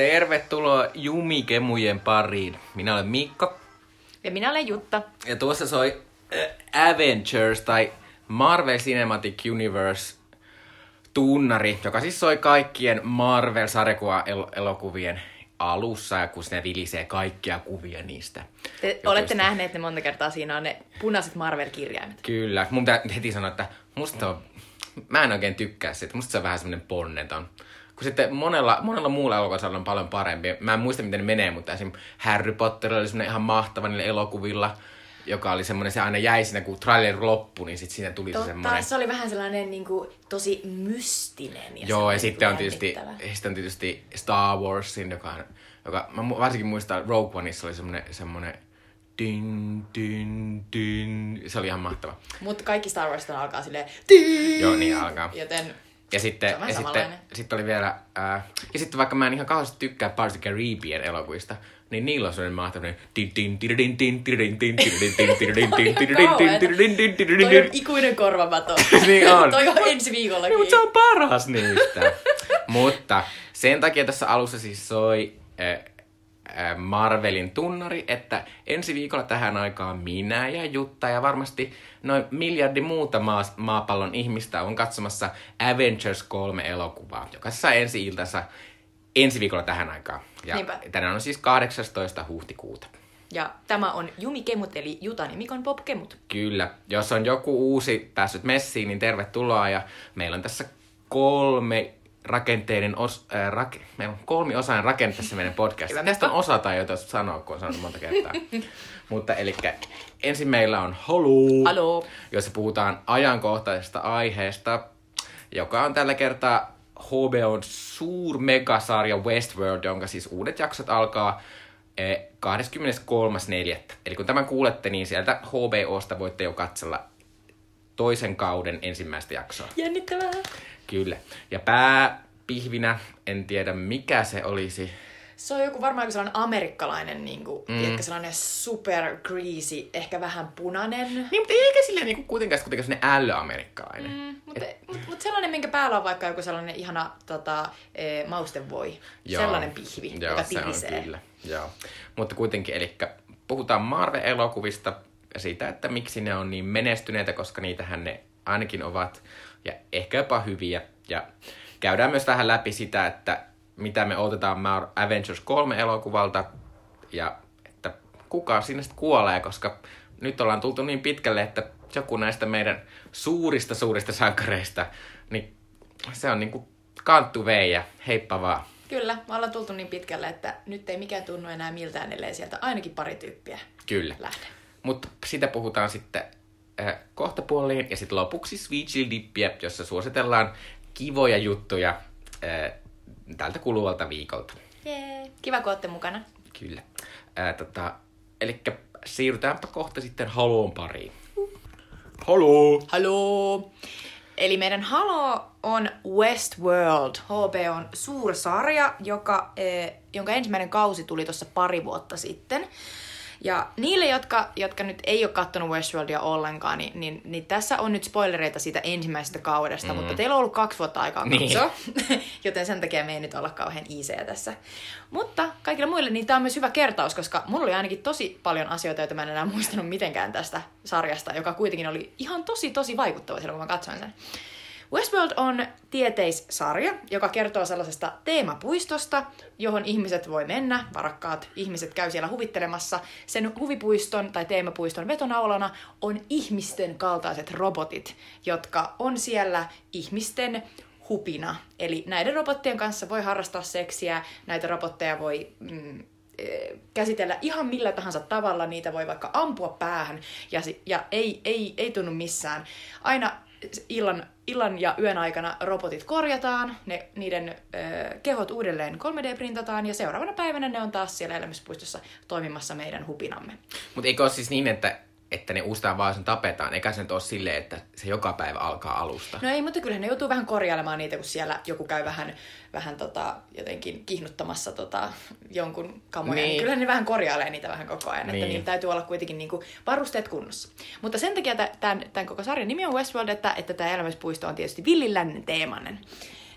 Tervetuloa Jumikemujen pariin. Minä olen Mikko. Ja minä olen Jutta. Ja tuossa soi äh, Avengers tai Marvel Cinematic Universe tunnari, joka siis soi kaikkien Marvel-sarjakuva-elokuvien alussa, ja kun ne vilisee kaikkia kuvia niistä. Te jutuista. olette nähneet ne monta kertaa, siinä on ne punaiset Marvel-kirjaimet. Kyllä. Mun pitää heti sanoa, että musta on, mä en oikein tykkää siitä. Musta se on vähän semmonen ponneton. Kun sitten monella, monella muulla elokuvalla on paljon parempi. Mä en muista, miten ne menee, mutta esim. Harry Potter oli semmonen ihan mahtava niille elokuvilla, joka oli semmonen, se aina jäi siinä, kun trailer loppui, niin sitten siinä tuli se Totta, semmonen... se oli vähän sellainen niin kuin, tosi mystinen. Ja Joo, ja sitten on, niin kuin tietysti, sitten on tietysti Star Warsin, joka, on- joka mä varsinkin muistan, Rogue Oneissa oli semmonen, semmonen din, din, din. Se oli ihan mahtava. Mutta kaikki Star Wars alkaa silleen... Joo, niin alkaa. Joten ja sitten, ja sitten, sitten oli vielä, ää, ja sitten vaikka mä en ihan kauheasti tykkää Pirates of Caribbean elokuvista, niin niillä on sellainen mahtava Toi on ikuinen korvamato. niin on. Toi on ensi viikollakin. Niin, Mutta se on paras niistä. Mutta sen takia tässä alussa siis soi äh, Marvelin tunnari, että ensi viikolla tähän aikaan minä ja Jutta ja varmasti noin miljardi muuta maa- maapallon ihmistä on katsomassa Avengers 3 elokuvaa, joka saa ensi iltansa ensi viikolla tähän aikaan. Ja Niinpä. tänään on siis 18. huhtikuuta. Ja tämä on Jumi Kemut, eli Jutan ja Mikon Pop Kemut. Kyllä. Jos on joku uusi päässyt messiin, niin tervetuloa. Ja meillä on tässä kolme rakenteiden os, äh, rak, meillä on kolmi osainen rakenne tässä meidän podcast. Tästä on osa tai jotain sanoa, kun on sanonut monta kertaa. Mutta eli ensin meillä on Holu, Haloo. jossa puhutaan ajankohtaisesta aiheesta, joka on tällä kertaa HBOn suurmegasarja Westworld, jonka siis uudet jaksot alkaa eh, 23.4. Eli kun tämän kuulette, niin sieltä HBOsta voitte jo katsella toisen kauden ensimmäistä jaksoa. Jännittävää. Kyllä. Ja pääpihvinä, en tiedä mikä se olisi. Se on joku varmaan joku sellainen amerikkalainen, niin kuin, mm. tiedätkö, sellainen super greasy, ehkä vähän punainen. Niin, mutta eikä silleen niin kuitenkaan kuitenkaan sellainen ällöamerikkalainen. Mm, mutta mut, mut sellainen, minkä päällä on vaikka joku sellainen ihana tota, e, maustenvoi. Joo. Sellainen pihvi, Joo, joka se on tirisee. kyllä. Joo. Mutta kuitenkin, eli puhutaan Marvel-elokuvista ja siitä, että miksi ne on niin menestyneitä, koska niitähän ne ainakin ovat ja ehkä jopa hyviä. Ja käydään myös vähän läpi sitä, että mitä me odotetaan Mar- Avengers 3 elokuvalta ja että kuka sinne sitten kuolee, koska nyt ollaan tultu niin pitkälle, että joku näistä meidän suurista suurista sankareista, niin se on niinku kanttu vei ja heippa vaan. Kyllä, me ollaan tultu niin pitkälle, että nyt ei mikään tunnu enää miltään, ellei sieltä ainakin pari tyyppiä Kyllä. lähde. Mutta sitä puhutaan sitten äh, kohta puoliin. Ja sitten lopuksi Sweet Chill Dippiä, jossa suositellaan kivoja juttuja äh, tältä kuluvalta viikolta. Jee. Kiva, kun olette mukana. Kyllä. Äh, tota, Eli siirrytäänpä kohta sitten Haloon pariin. Halo! Haloo! Eli meidän Halo on Westworld, HBOn suursarja, joka, eh, jonka ensimmäinen kausi tuli tuossa pari vuotta sitten. Ja niille, jotka, jotka nyt ei ole katsonut Westworldia ollenkaan, niin, niin, niin tässä on nyt spoilereita siitä ensimmäisestä kaudesta, mm. mutta teillä on ollut kaksi vuotta aikaa Niin. katsoa, joten sen takia me ei nyt olla kauhean iisejä tässä. Mutta kaikille muille niin tämä on myös hyvä kertaus, koska mulla oli ainakin tosi paljon asioita, joita mä en enää muistanut mitenkään tästä sarjasta, joka kuitenkin oli ihan tosi tosi vaikuttava silloin, kun mä katsoin sen. Westworld on tieteissarja, joka kertoo sellaisesta teemapuistosta, johon ihmiset voi mennä, varakkaat ihmiset käy siellä huvittelemassa. Sen huvipuiston tai teemapuiston vetonaulana on ihmisten kaltaiset robotit, jotka on siellä ihmisten hupina. Eli näiden robottien kanssa voi harrastaa seksiä, näitä robotteja voi mm, eh, käsitellä ihan millä tahansa tavalla, niitä voi vaikka ampua päähän ja, ja ei, ei, ei tunnu missään. Aina illan, illan ja yön aikana robotit korjataan, ne, niiden ö, kehot uudelleen 3D-printataan ja seuraavana päivänä ne on taas siellä elämyspuistossa toimimassa meidän hupinamme. Mutta eikö ole siis niin, että, että ne uustaan vaan sen tapetaan, eikä se nyt ole silleen, että se joka päivä alkaa alusta? No ei, mutta kyllähän ne joutuu vähän korjailemaan niitä, kun siellä joku käy vähän, vähän tota, jotenkin kihnuttamassa tota, jonkun kamoja. Niin. Niin. kyllähän ne vähän korjailee niitä vähän koko ajan, niin. että niillä täytyy olla kuitenkin niinku varusteet kunnossa. Mutta sen takia tämän, tämän koko sarjan nimi on Westworld, että, että tämä elämyspuisto on tietysti villin lännen teemainen.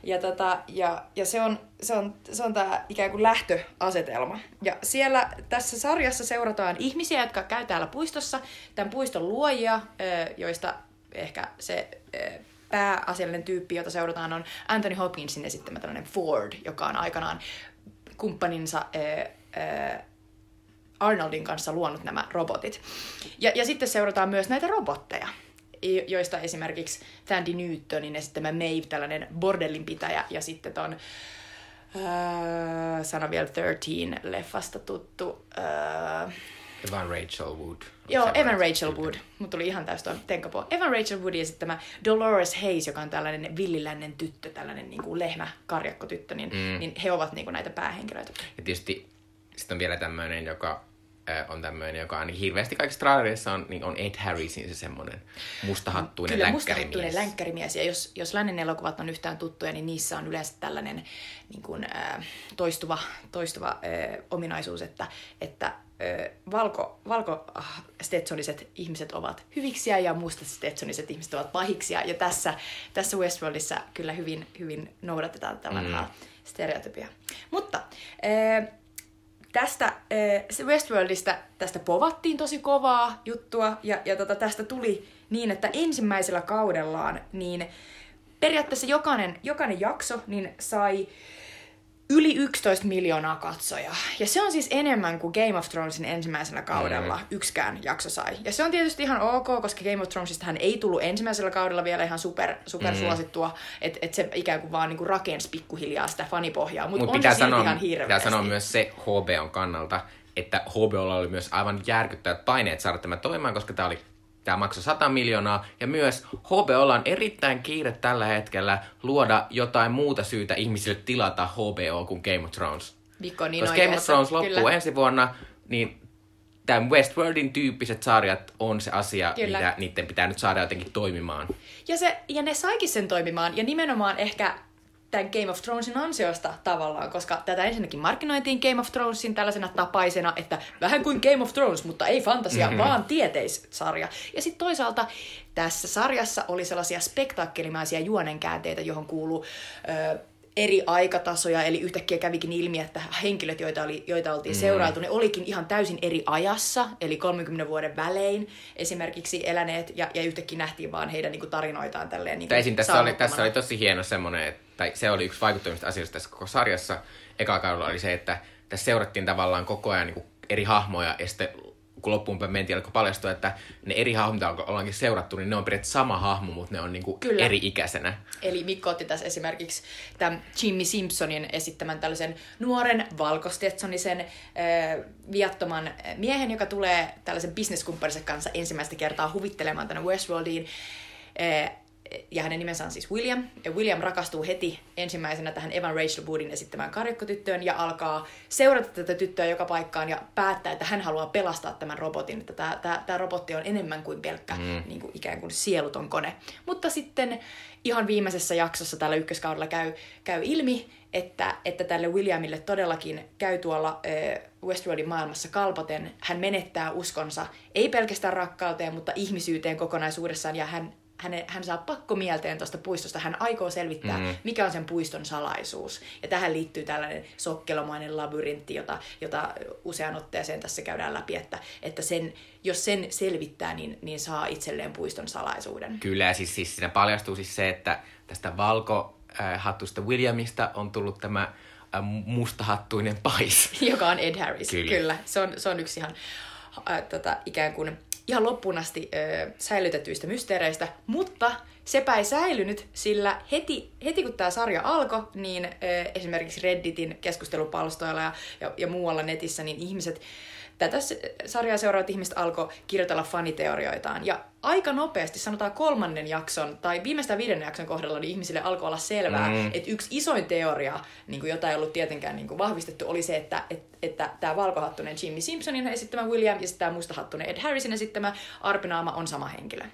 Ja, tota, ja, ja se on, se on, se on tämä ikään kuin lähtöasetelma. Ja siellä tässä sarjassa seurataan ihmisiä, jotka käy täällä puistossa, tämän puiston luojia, joista ehkä se pääasiallinen tyyppi, jota seurataan, on Anthony Hopkinsin esittämä tällainen Ford, joka on aikanaan kumppaninsa Arnoldin kanssa luonut nämä robotit. Ja, ja sitten seurataan myös näitä robotteja, joista esimerkiksi Tandy Newtonin esittämä Maeve, tällainen bordellinpitäjä, ja sitten ton äh, sana vielä 13-leffasta tuttu... Äh, Evan Rachel Wood. Joo, Evan Rachel Wood. Mut tuli ihan täysin tuon tenkapo. Evan Rachel Woodin esittämä Dolores Hayes, joka on tällainen villilännen tyttö, tällainen niin kuin lehmä, karjakkotyttö, niin, mm. niin he ovat niin kuin näitä päähenkilöitä. Ja tietysti sitten on vielä tämmöinen, joka on tämmöinen, joka ainakin hirveästi kaikissa trailereissa on, niin on Ed Harrisin se semmoinen mustahattuinen Kyllä, länkkärimies. mustahattuinen länkkärimies. Ja jos, jos lännen elokuvat on yhtään tuttuja, niin niissä on yleensä tällainen niin kuin, äh, toistuva, toistuva äh, ominaisuus, että, että äh, valko, valko äh, stetsoniset ihmiset ovat hyviksiä ja mustat stetsoniset ihmiset ovat pahiksia. Ja tässä, tässä Westworldissa kyllä hyvin, hyvin noudatetaan tämän mm. stereotypia. Mutta äh, tästä äh, Westworldista tästä povattiin tosi kovaa juttua ja, ja tota, tästä tuli niin, että ensimmäisellä kaudellaan niin periaatteessa jokainen, jokainen jakso niin sai yli 11 miljoonaa katsojaa. Ja se on siis enemmän kuin Game of Thronesin ensimmäisellä kaudella mm. yksikään jakso sai. Ja se on tietysti ihan ok, koska Game of Thronesista hän ei tullut ensimmäisellä kaudella vielä ihan super, super mm. suosittua, että et se ikään kuin vaan niinku rakensi pikkuhiljaa sitä fanipohjaa. Mutta Mut on pitää se sanoa, ihan hirveästi. Pitää sanoa myös se HBOn kannalta, että HBOlla oli myös aivan järkyttävät paineet saada tämä toimimaan, koska tämä oli Tämä maksoi 100 miljoonaa ja myös HBOlla on erittäin kiire tällä hetkellä luoda jotain muuta syytä ihmisille tilata HBO kuin Game of Thrones. Mikko, niin Koska Game of Thrones loppuu kyllä. ensi vuonna, niin tämän Westworldin tyyppiset sarjat on se asia, Kyllä. mitä niiden pitää nyt saada jotenkin toimimaan. Ja, se, ja ne saikin sen toimimaan, ja nimenomaan ehkä tämän Game of Thronesin ansiosta tavallaan, koska tätä ensinnäkin markkinoitiin Game of Thronesin tällaisena tapaisena, että vähän kuin Game of Thrones, mutta ei fantasia, mm-hmm. vaan tieteissarja. Ja sitten toisaalta tässä sarjassa oli sellaisia spektaakkelimaisia juonenkäänteitä, johon kuuluu ö, eri aikatasoja, eli yhtäkkiä kävikin ilmi, että henkilöt, joita, oli, joita oltiin mm. seurailtu, ne olikin ihan täysin eri ajassa, eli 30 vuoden välein esimerkiksi eläneet, ja, ja yhtäkkiä nähtiin vaan heidän niin kuin, tarinoitaan tälleen niin kuin, tässä, oli, tässä oli tosi hieno semmoinen, tai se oli yksi vaikuttavista asioista tässä koko sarjassa, eka kaudella oli se, että tässä seurattiin tavallaan koko ajan niin kuin, eri hahmoja, ja sitten kun loppuun päin mentiin, alkoi paljastua, että ne eri hahmot, mitä ollaankin seurattu, niin ne on periaatteessa sama hahmo, mutta ne on niinku Kyllä. eri ikäisenä. Eli Mikko otti tässä esimerkiksi tämän Jimmy Simpsonin esittämän tällaisen nuoren valkostetsonisen äh, viattoman miehen, joka tulee tällaisen bisneskumppaninsa kanssa ensimmäistä kertaa huvittelemaan tänne Westworldiin. Äh, ja hänen nimensä on siis William. Ja William rakastuu heti ensimmäisenä tähän Evan Rachel Woodin esittämään karjakkotyttöön ja alkaa seurata tätä tyttöä joka paikkaan ja päättää, että hän haluaa pelastaa tämän robotin. Että tämä, tämä, tämä robotti on enemmän kuin pelkkä mm. niin kuin ikään kuin sieluton kone. Mutta sitten ihan viimeisessä jaksossa tällä ykköskaudella käy, käy ilmi, että, että tälle Williamille todellakin käy tuolla äh, Westworldin maailmassa kalpoten. Hän menettää uskonsa ei pelkästään rakkauteen, mutta ihmisyyteen kokonaisuudessaan ja hän hän, hän saa pakkomielteen tuosta puistosta. Hän aikoo selvittää, mm. mikä on sen puiston salaisuus. Ja tähän liittyy tällainen sokkelomainen labyrintti, jota, jota usean otteeseen tässä käydään läpi, että, että sen, jos sen selvittää, niin, niin saa itselleen puiston salaisuuden. Kyllä, siis, siis siinä paljastuu siis se, että tästä valkohattusta Williamista on tullut tämä äh, mustahattuinen pais. Joka on Ed Harris, kyllä. kyllä. Se, on, se on yksi ihan äh, tota, ikään kuin ihan loppuun asti ö, säilytetyistä mysteereistä, mutta sepä ei säilynyt, sillä heti, heti kun tämä sarja alkoi, niin ö, esimerkiksi Redditin keskustelupalstoilla ja, ja, ja muualla netissä, niin ihmiset tätä sarjaa seuraavat ihmiset alkoi kirjoitella faniteorioitaan. Ja aika nopeasti, sanotaan kolmannen jakson tai viimeistään viidennen jakson kohdalla, niin ihmisille alkoi olla selvää, mm. että yksi isoin teoria, niin kuin jota ei ollut tietenkään niin kuin vahvistettu, oli se, että, että, että tämä valkohattunen Jimmy Simpsonin esittämä William ja sitten tämä mustahattunen Ed Harrisin esittämä Arpinaama on sama henkilö.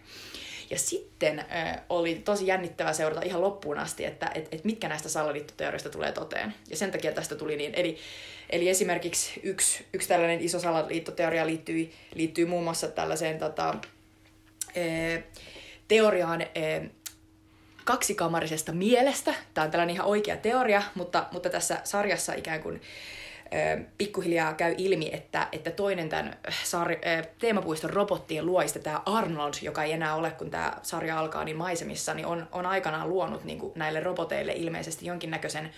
Ja sitten äh, oli tosi jännittävää seurata ihan loppuun asti, että et, et mitkä näistä salaliittoteorioista tulee toteen. Ja sen takia tästä tuli niin. Eli, eli esimerkiksi yksi, yksi tällainen iso salaliittoteoria liittyy, liittyy muun muassa tällaiseen tota, äh, teoriaan äh, kaksikamarisesta mielestä. Tämä on tällainen ihan oikea teoria, mutta, mutta tässä sarjassa ikään kuin pikkuhiljaa käy ilmi, että, että toinen tämän sar- teemapuiston robottien luoista, tämä Arnold, joka ei enää ole, kun tämä sarja alkaa niin maisemissa, niin on, on aikanaan luonut niin kuin näille roboteille ilmeisesti jonkinnäköisen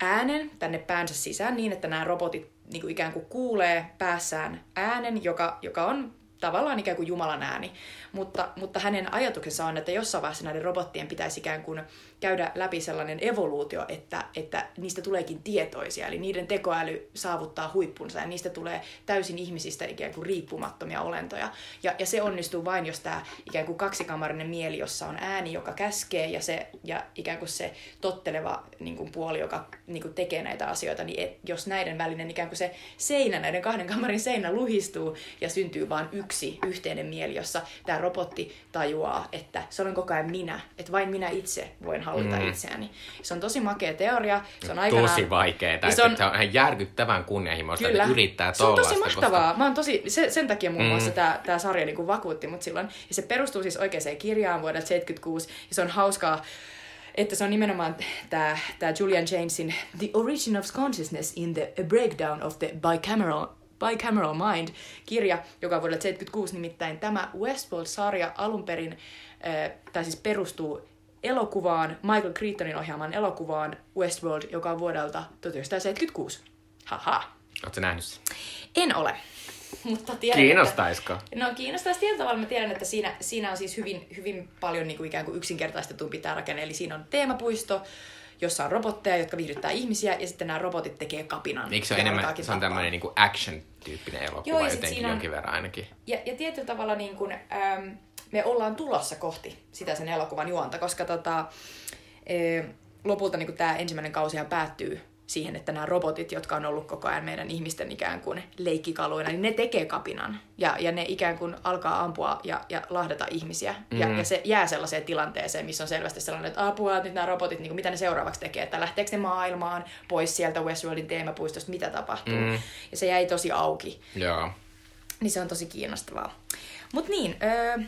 äänen tänne päänsä sisään niin, että nämä robotit niin kuin ikään kuin kuulee päässään äänen, joka, joka on tavallaan ikään kuin Jumalan ääni. Mutta, mutta hänen ajatuksensa on, että jossain vaiheessa näiden robottien pitäisi ikään kuin käydä läpi sellainen evoluutio, että, että niistä tuleekin tietoisia. Eli niiden tekoäly saavuttaa huippunsa ja niistä tulee täysin ihmisistä ikään kuin riippumattomia olentoja. Ja, ja se onnistuu vain, jos tämä ikään kuin kaksikamarinen mieli, jossa on ääni, joka käskee ja, se, ja ikään kuin se totteleva niin kuin puoli, joka niin kuin tekee näitä asioita, niin et, jos näiden välinen ikään kuin se seinä, näiden kahden kamarin seinä luhistuu ja syntyy vain yksi yhteinen mieli, jossa tämä robotti tajuaa, että se olen koko ajan minä, että vain minä itse voin hallita mm. itseäni. Se on tosi makea teoria. Se on aikanaan... Tosi vaikeaa. Se on, se on ihan järkyttävän kunnianhimoista, että yrittää Se on tosi mahtavaa. Koska... Mä oon tosi, se, sen takia muun muassa mm. tämä sarja niin vakuutti mut silloin. Ja se perustuu siis oikeaan kirjaan vuodelta 76. Ja se on hauskaa, että se on nimenomaan tämä tää Julian Jamesin The Origin of Consciousness in the Breakdown of the Bicameral Bicameral Mind kirja, joka on vuodelta 76 nimittäin tämä Westworld-sarja alun perin, äh, tai siis perustuu elokuvaan, Michael Crichtonin ohjaaman elokuvaan Westworld, joka on vuodelta 1976. Haha. Oletko nähnyt sen? En ole. Mutta tiedän, Kiinnostaisiko? Että, no kiinnostaisi tietyllä tavalla. Mä tiedän, että siinä, siinä on siis hyvin, hyvin paljon niin kuin ikään kuin yksinkertaistetumpi tämä rakenne. Eli siinä on teemapuisto, jossa on robotteja, jotka viihdyttää ihmisiä, ja sitten nämä robotit tekee kapinan. Eikö se on enemmän, se on tämmöinen niin action-tyyppinen elokuva Joo, jotenkin on, jonkin verran ainakin? Ja, ja tietyllä tavalla niin kuin, ähm, me ollaan tulossa kohti sitä sen elokuvan juonta, koska tota, e, lopulta niin tämä ensimmäinen kausihan päättyy siihen, että nämä robotit, jotka on ollut koko ajan meidän ihmisten ikään kuin leikkikaluina, niin ne tekee kapinan. Ja, ja ne ikään kuin alkaa ampua ja, ja lahdata ihmisiä. Mm. Ja, ja se jää sellaiseen tilanteeseen, missä on selvästi sellainen, että apua, että nyt nämä robotit, niin kuin, mitä ne seuraavaksi tekee, että lähteekö ne maailmaan pois sieltä Westworldin teemapuistosta, mitä tapahtuu. Mm. Ja se jäi tosi auki. Joo. Niin se on tosi kiinnostavaa. Mutta niin, öö,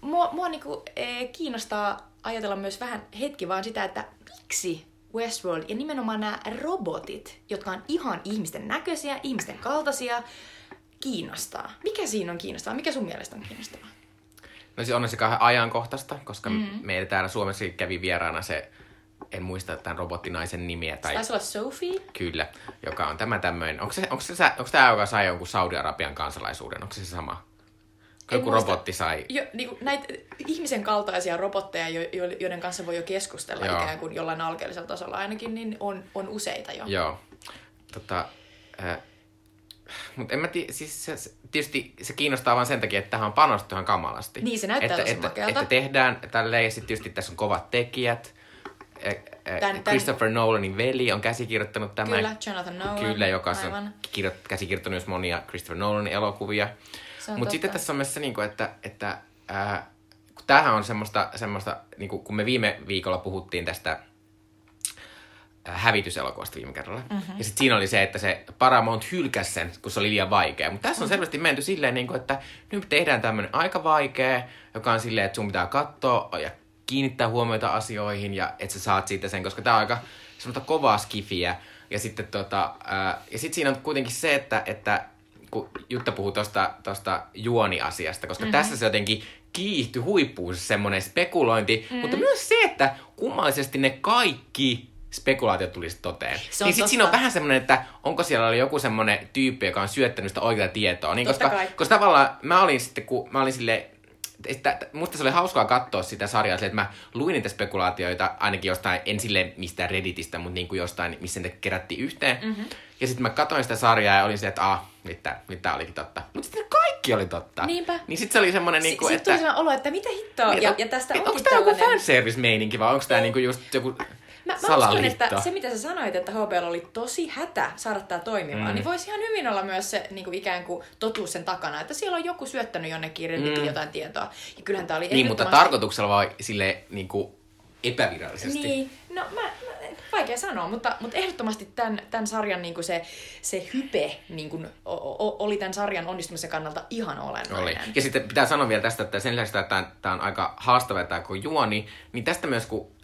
mua, mua niinku, e, kiinnostaa ajatella myös vähän hetki vaan sitä, että miksi Westworld ja nimenomaan nämä robotit, jotka on ihan ihmisten näköisiä, ihmisten kaltaisia, kiinnostaa. Mikä siinä on kiinnostavaa? Mikä sun mielestä on kiinnostavaa? No se on se kahden ajankohtaista, koska mm. meillä täällä Suomessa kävi vieraana se, en muista tämän robottinaisen nimiä. Tai... Taisi olla Sophie? Kyllä, joka on tämä tämmöinen, onko, se, onko, se, onko tämä, joka sai jonkun Saudi-Arabian kansalaisuuden, onko se se sama? Joku muista, robotti sai. Jo, niin kuin näitä ihmisen kaltaisia robotteja, jo, joiden kanssa voi jo keskustella Joo. ikään kuin jollain alkeellisella tasolla ainakin, niin on, on useita jo. Joo. Tota, äh, mutta en mä tii, siis se, tietysti se kiinnostaa vain sen takia, että tähän on panostettu ihan kamalasti. Niin, se näyttää että, että, että, että tehdään tälleen, ja sitten tietysti tässä on kovat tekijät. Tän, Christopher tän... Nolanin veli on käsikirjoittanut tämän. Kyllä, Jonathan Nolan. Kyllä, joka on kirjo, käsikirjoittanut myös monia Christopher Nolanin elokuvia. Mutta sitten tässä on myös se, niin että, että ää, kun tämähän on semmoista, semmoista niin kuin, kun me viime viikolla puhuttiin tästä hävityselokuvasta viime kerralla. Mm-hmm. Ja sitten siinä oli se, että se Paramount hylkäsi sen, kun se oli liian vaikea. Mutta tässä on selvästi menty silleen, niin kuin, että nyt tehdään tämmöinen aika vaikea, joka on silleen, että sun pitää katsoa ja kiinnittää huomiota asioihin ja että sä saat siitä sen, koska tämä on aika semmoista kovaa skifiä. Ja sitten tota, ää, ja sit siinä on kuitenkin se, että, että kun Jutta puhuu tuosta tosta juoniasiasta, koska mm-hmm. tässä se jotenkin kiihtyi huippuun se semmoinen spekulointi, mm-hmm. mutta myös se, että kummallisesti ne kaikki spekulaatiot tulisi toteen. Se niin sit siinä on vähän semmoinen, että onko siellä oli joku semmoinen tyyppi, joka on syöttänyt sitä oikeaa tietoa. Niin koska, koska tavallaan mä olin sitten, kun mä olin sille että musta se oli hauskaa katsoa sitä sarjaa, että mä luin niitä spekulaatioita ainakin jostain, en sille mistään Redditistä, mutta niin kuin jostain, missä ne kerättiin yhteen. Mm-hmm. Ja sitten mä katsoin sitä sarjaa ja olin se, että ah, nyt tää, nyt tää olikin totta. Mutta sitten kaikki oli totta. Niinpä. Niin sitten se oli semmoinen, niin kuin, S- että... Sitten tuli olo, että mitä hittoa, niin, ja, ja tästä onkin Onko tää joku fanservice-meininki vai onko tää niin kuin just joku Mä, mä uskon, että se mitä sä sanoit, että HBO oli tosi hätä saada tämä toimimaan, mm. niin voisi ihan hyvin olla myös se niin kuin ikään kuin totuus sen takana, että siellä on joku syöttänyt jonnekin mm. jotain tietoa. Ja kyllähän tämä oli Niin, mutta tarkoituksella vai sille niin kuin epävirallisesti. Niin, no mä, mä Vaikea sanoa, mutta, mutta ehdottomasti tämän, tämän sarjan niin kuin se, se hype niin kuin, o, o, oli tämän sarjan onnistumisen kannalta ihan olennainen. Oli. Ja sitten pitää sanoa vielä tästä, että sen lisäksi, että tämä on aika haastava tämä juoni, niin tästä myös kun